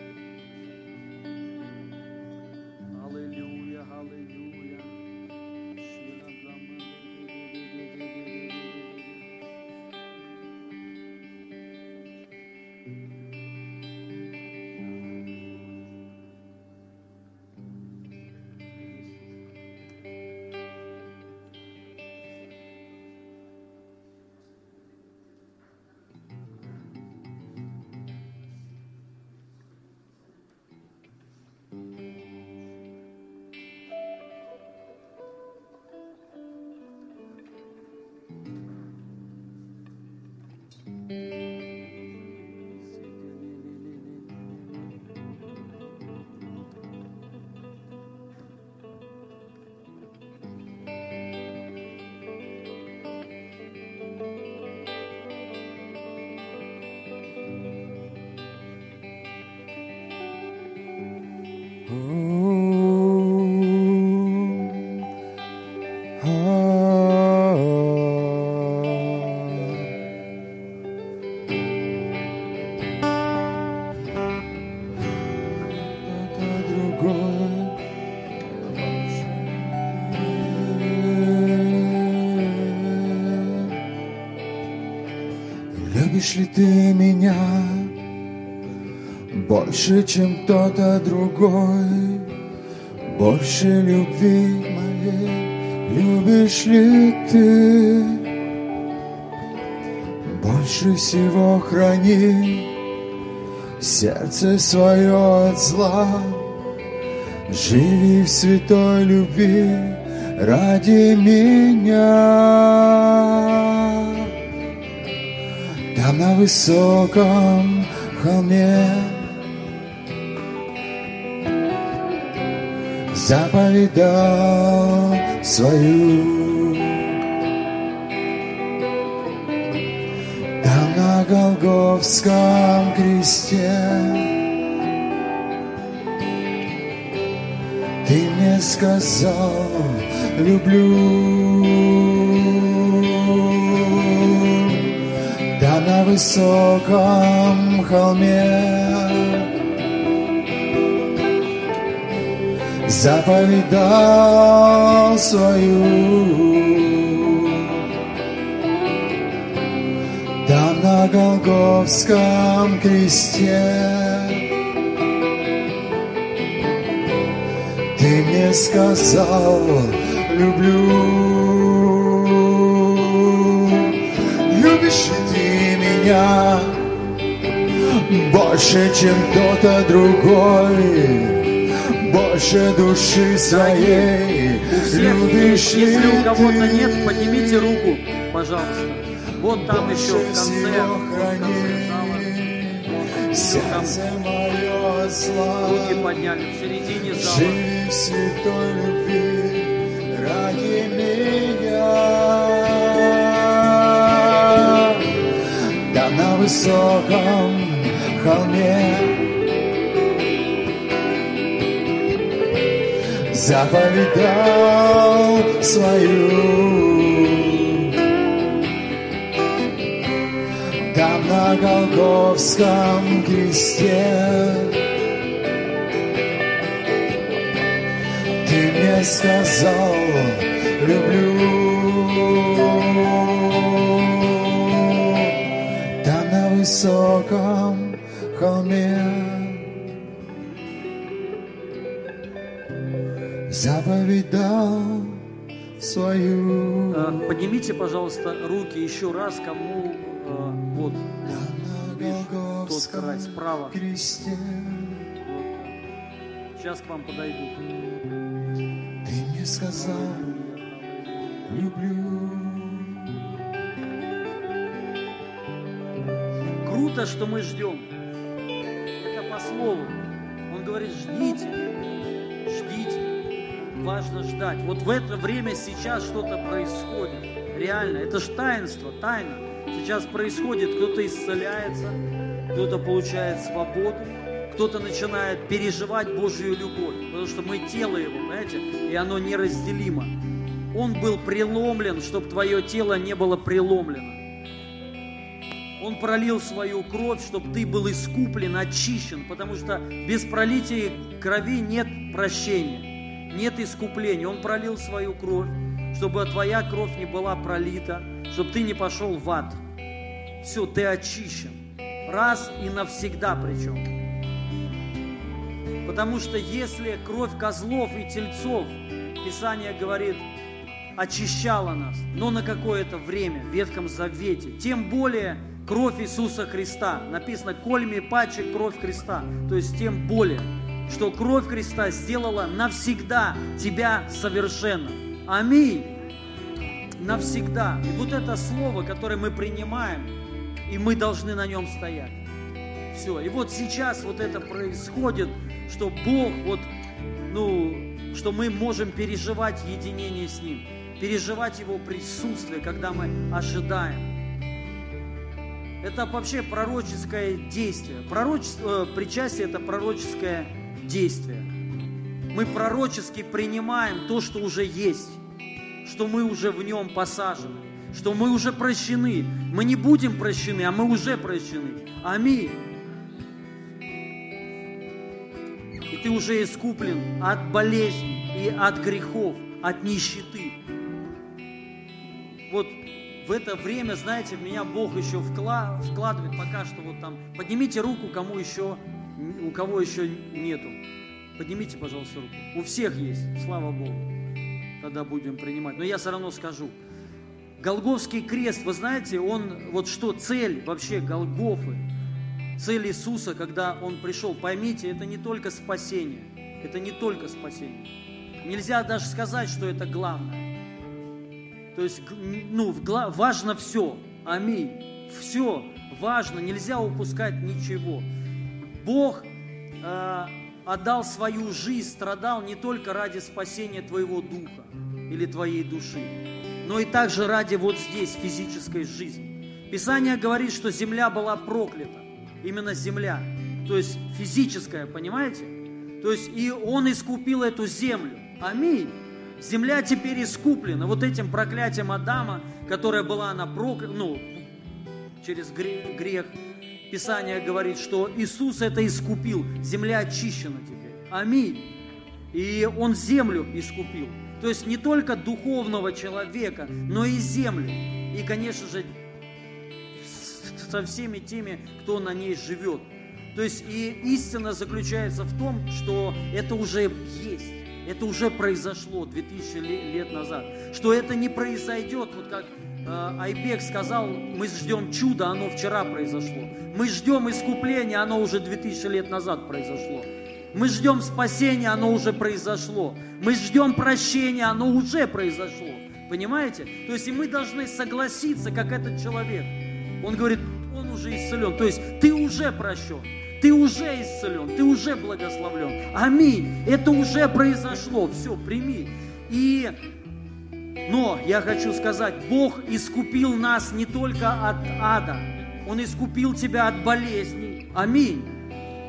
Любишь ли ты меня больше, чем кто-то другой? Больше любви моей любишь ли ты? Больше всего храни сердце свое от зла. Живи в святой любви ради меня. Там на высоком холме заповедал свою. Там на Голговском кресте Ты мне сказал, люблю. Высоком холме заповедал свою. Там на Голговском кресте Ты мне сказал, люблю. Меня больше, чем кто-то другой? больше души своей любишь есть. Если ли у кого-то нет, поднимите руку, пожалуйста. Вот там еще в конце. вот в конце зала. храни сердце мое зла. Руки подняли в середине зала. В святой любви ради меня. Высоком холме заповедал свою. Там на Голговском кресте Ты мне сказал, люблю. Высоком холме заповедал свою. Э, Поднимите, пожалуйста, руки еще раз, кому э, вот видишь, тот край справа. кресте Сейчас к вам подойдут. Ты мне сказал, люблю. Круто, что мы ждем. Это по слову. Он говорит, ждите, ждите. Важно ждать. Вот в это время сейчас что-то происходит. Реально, это же таинство, тайна. Сейчас происходит, кто-то исцеляется, кто-то получает свободу, кто-то начинает переживать Божью любовь, потому что мы тело Его, понимаете, и оно неразделимо. Он был преломлен, чтобы твое тело не было преломлено. Он пролил свою кровь, чтобы ты был искуплен, очищен, потому что без пролития крови нет прощения, нет искупления. Он пролил свою кровь, чтобы твоя кровь не была пролита, чтобы ты не пошел в ад. Все, ты очищен. Раз и навсегда причем. Потому что если кровь козлов и тельцов, Писание говорит, очищала нас, но на какое-то время в Ветхом Завете, тем более кровь Иисуса Христа. Написано, кольми паче кровь Христа. То есть тем более, что кровь Христа сделала навсегда тебя совершенно. Аминь. Навсегда. И вот это слово, которое мы принимаем, и мы должны на нем стоять. Все. И вот сейчас вот это происходит, что Бог вот, ну, что мы можем переживать единение с Ним, переживать Его присутствие, когда мы ожидаем. Это вообще пророческое действие. Пророчество, э, причастие – это пророческое действие. Мы пророчески принимаем то, что уже есть, что мы уже в нем посажены, что мы уже прощены. Мы не будем прощены, а мы уже прощены. Аминь. И ты уже искуплен от болезней и от грехов, от нищеты. Вот в это время, знаете, в меня Бог еще вкла- вкладывает пока что вот там. Поднимите руку, кому еще, у кого еще нету. Поднимите, пожалуйста, руку. У всех есть, слава Богу. Тогда будем принимать. Но я все равно скажу. Голговский крест, вы знаете, он, вот что цель вообще Голгофы, цель Иисуса, когда Он пришел, поймите, это не только спасение, это не только спасение. Нельзя даже сказать, что это главное. То есть, ну, важно все. Аминь. Все важно, нельзя упускать ничего. Бог э, отдал свою жизнь, страдал не только ради спасения твоего духа или твоей души, но и также ради вот здесь физической жизни. Писание говорит, что земля была проклята. Именно земля. То есть физическая, понимаете? То есть и Он искупил эту землю. Аминь. Земля теперь искуплена вот этим проклятием Адама, которая была она проклята, ну, через гре- грех. Писание говорит, что Иисус это искупил. Земля очищена теперь. Аминь. И Он землю искупил. То есть не только духовного человека, но и землю. И, конечно же, со всеми теми, кто на ней живет. То есть и истина заключается в том, что это уже есть. Это уже произошло 2000 ле- лет назад. Что это не произойдет, вот как э, Айбек сказал, мы ждем чуда, оно вчера произошло. Мы ждем искупления, оно уже 2000 лет назад произошло. Мы ждем спасения, оно уже произошло. Мы ждем прощения, оно уже произошло. Понимаете? То есть и мы должны согласиться, как этот человек. Он говорит, он уже исцелен. То есть ты уже прощен. Ты уже исцелен, ты уже благословлен. Аминь. Это уже произошло. Все, прими. И но я хочу сказать, Бог искупил нас не только от ада, Он искупил тебя от болезней. Аминь.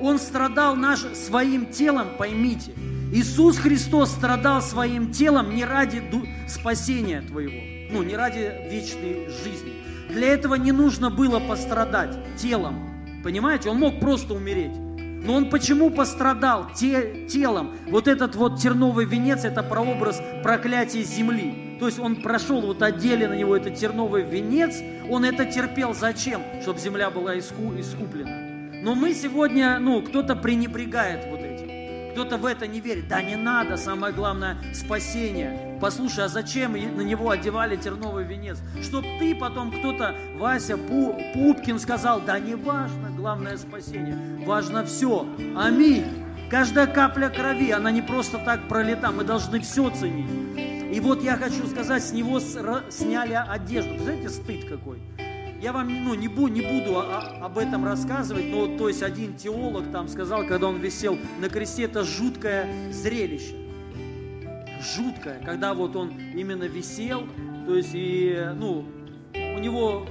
Он страдал наш, своим телом, поймите. Иисус Христос страдал своим телом не ради спасения твоего, ну, не ради вечной жизни. Для этого не нужно было пострадать телом. Понимаете? Он мог просто умереть. Но он почему пострадал те- телом? Вот этот вот терновый венец – это прообраз проклятия земли. То есть он прошел, вот одели на него этот терновый венец, он это терпел зачем? Чтобы земля была иску- искуплена. Но мы сегодня, ну, кто-то пренебрегает вот этим. Кто-то в это не верит. Да не надо, самое главное – спасение. Послушай, а зачем на него одевали терновый венец? Чтоб ты потом кто-то, Вася Пу- Пупкин сказал, да не важно, главное спасение. Важно все. Аминь. Каждая капля крови, она не просто так пролета. Мы должны все ценить. И вот я хочу сказать, с него сняли одежду. Представляете, стыд какой. Я вам ну, не, бу- не буду о- о- об этом рассказывать, но то есть один теолог там сказал, когда он висел на кресте, это жуткое зрелище. Жуткое, когда вот он именно висел, то есть и, ну, у него,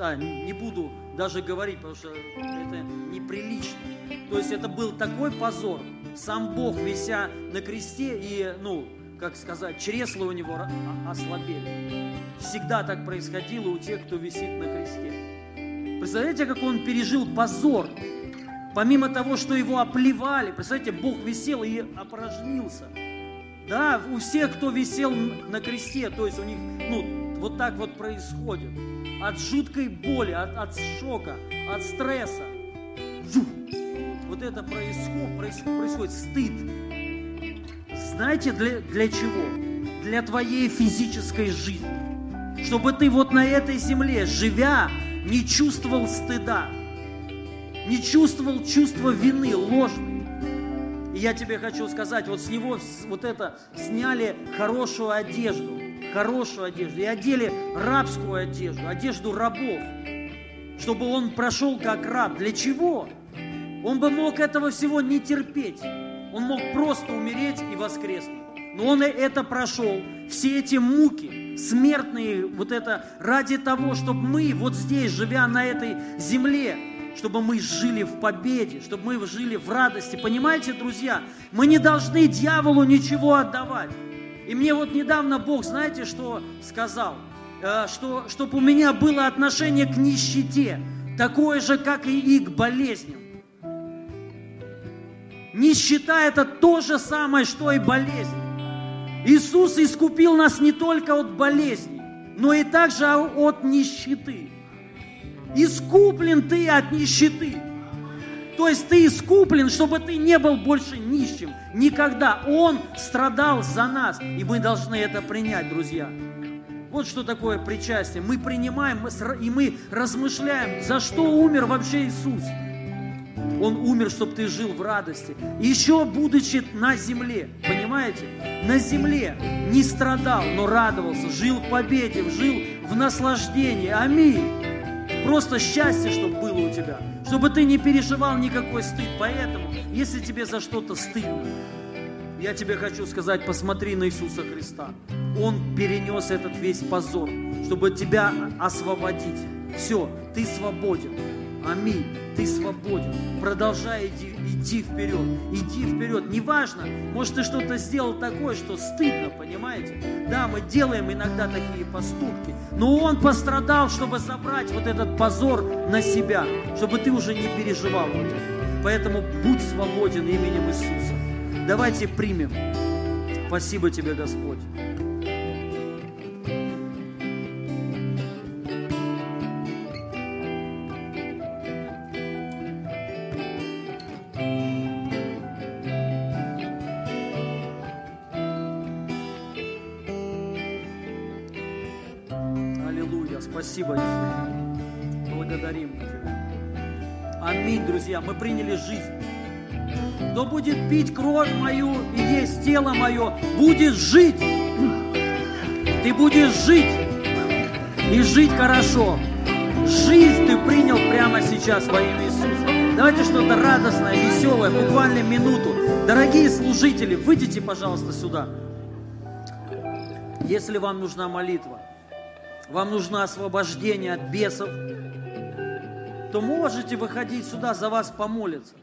а, не буду даже говорить, потому что это неприлично. То есть это был такой позор. Сам Бог, вися на кресте, и, ну, как сказать, чресла у него ослабели. Всегда так происходило у тех, кто висит на кресте. Представляете, как он пережил позор? Помимо того, что его оплевали, представляете, Бог висел и опорожнился. Да, у всех, кто висел на кресте, то есть у них, ну, вот так вот происходит. От жуткой боли, от, от шока, от стресса. Жух. Вот это происходит, происходит стыд. Знаете, для, для чего? Для твоей физической жизни. Чтобы ты вот на этой земле, живя, не чувствовал стыда, не чувствовал чувства вины ложной. И я тебе хочу сказать, вот с него вот это сняли хорошую одежду, хорошую одежду, и одели рабскую одежду, одежду рабов, чтобы он прошел как раб. Для чего? Он бы мог этого всего не терпеть. Он мог просто умереть и воскреснуть. Но он и это прошел. Все эти муки, смертные, вот это ради того, чтобы мы вот здесь, живя на этой земле, чтобы мы жили в победе, чтобы мы жили в радости. Понимаете, друзья, мы не должны дьяволу ничего отдавать. И мне вот недавно Бог, знаете, что сказал? Э, Что, чтобы у меня было отношение к нищете, такое же, как и, и к болезням. Нищета – это то же самое, что и болезнь. Иисус искупил нас не только от болезней, но и также от нищеты. Искуплен ты от нищеты. То есть ты искуплен, чтобы ты не был больше нищим. Никогда. Он страдал за нас. И мы должны это принять, друзья. Вот что такое причастие. Мы принимаем и мы размышляем, за что умер вообще Иисус. Он умер, чтобы ты жил в радости. Еще будучи на земле, понимаете? На земле не страдал, но радовался, жил в победе, жил в наслаждении. Аминь. Просто счастье, чтобы было у тебя. Чтобы ты не переживал никакой стыд. Поэтому, если тебе за что-то стыдно, я тебе хочу сказать, посмотри на Иисуса Христа. Он перенес этот весь позор, чтобы тебя освободить. Все, ты свободен. Аминь. Ты свободен. Продолжай иди, идти вперед. Иди вперед. Неважно, может, ты что-то сделал такое, что стыдно, понимаете? Да, мы делаем иногда такие поступки, но Он пострадал, чтобы забрать вот этот позор на себя, чтобы ты уже не переживал вот это. Поэтому будь свободен именем Иисуса. Давайте примем. Спасибо тебе, Господь. Друзья. Мы приняли жизнь. Кто будет пить кровь мою и есть тело мое, будет жить. Ты будешь жить. И жить хорошо. Жизнь ты принял прямо сейчас во имя Иисуса. Давайте что-то радостное, веселое, буквально минуту. Дорогие служители, выйдите, пожалуйста, сюда. Если вам нужна молитва, вам нужно освобождение от бесов, то можете выходить сюда, за вас помолиться.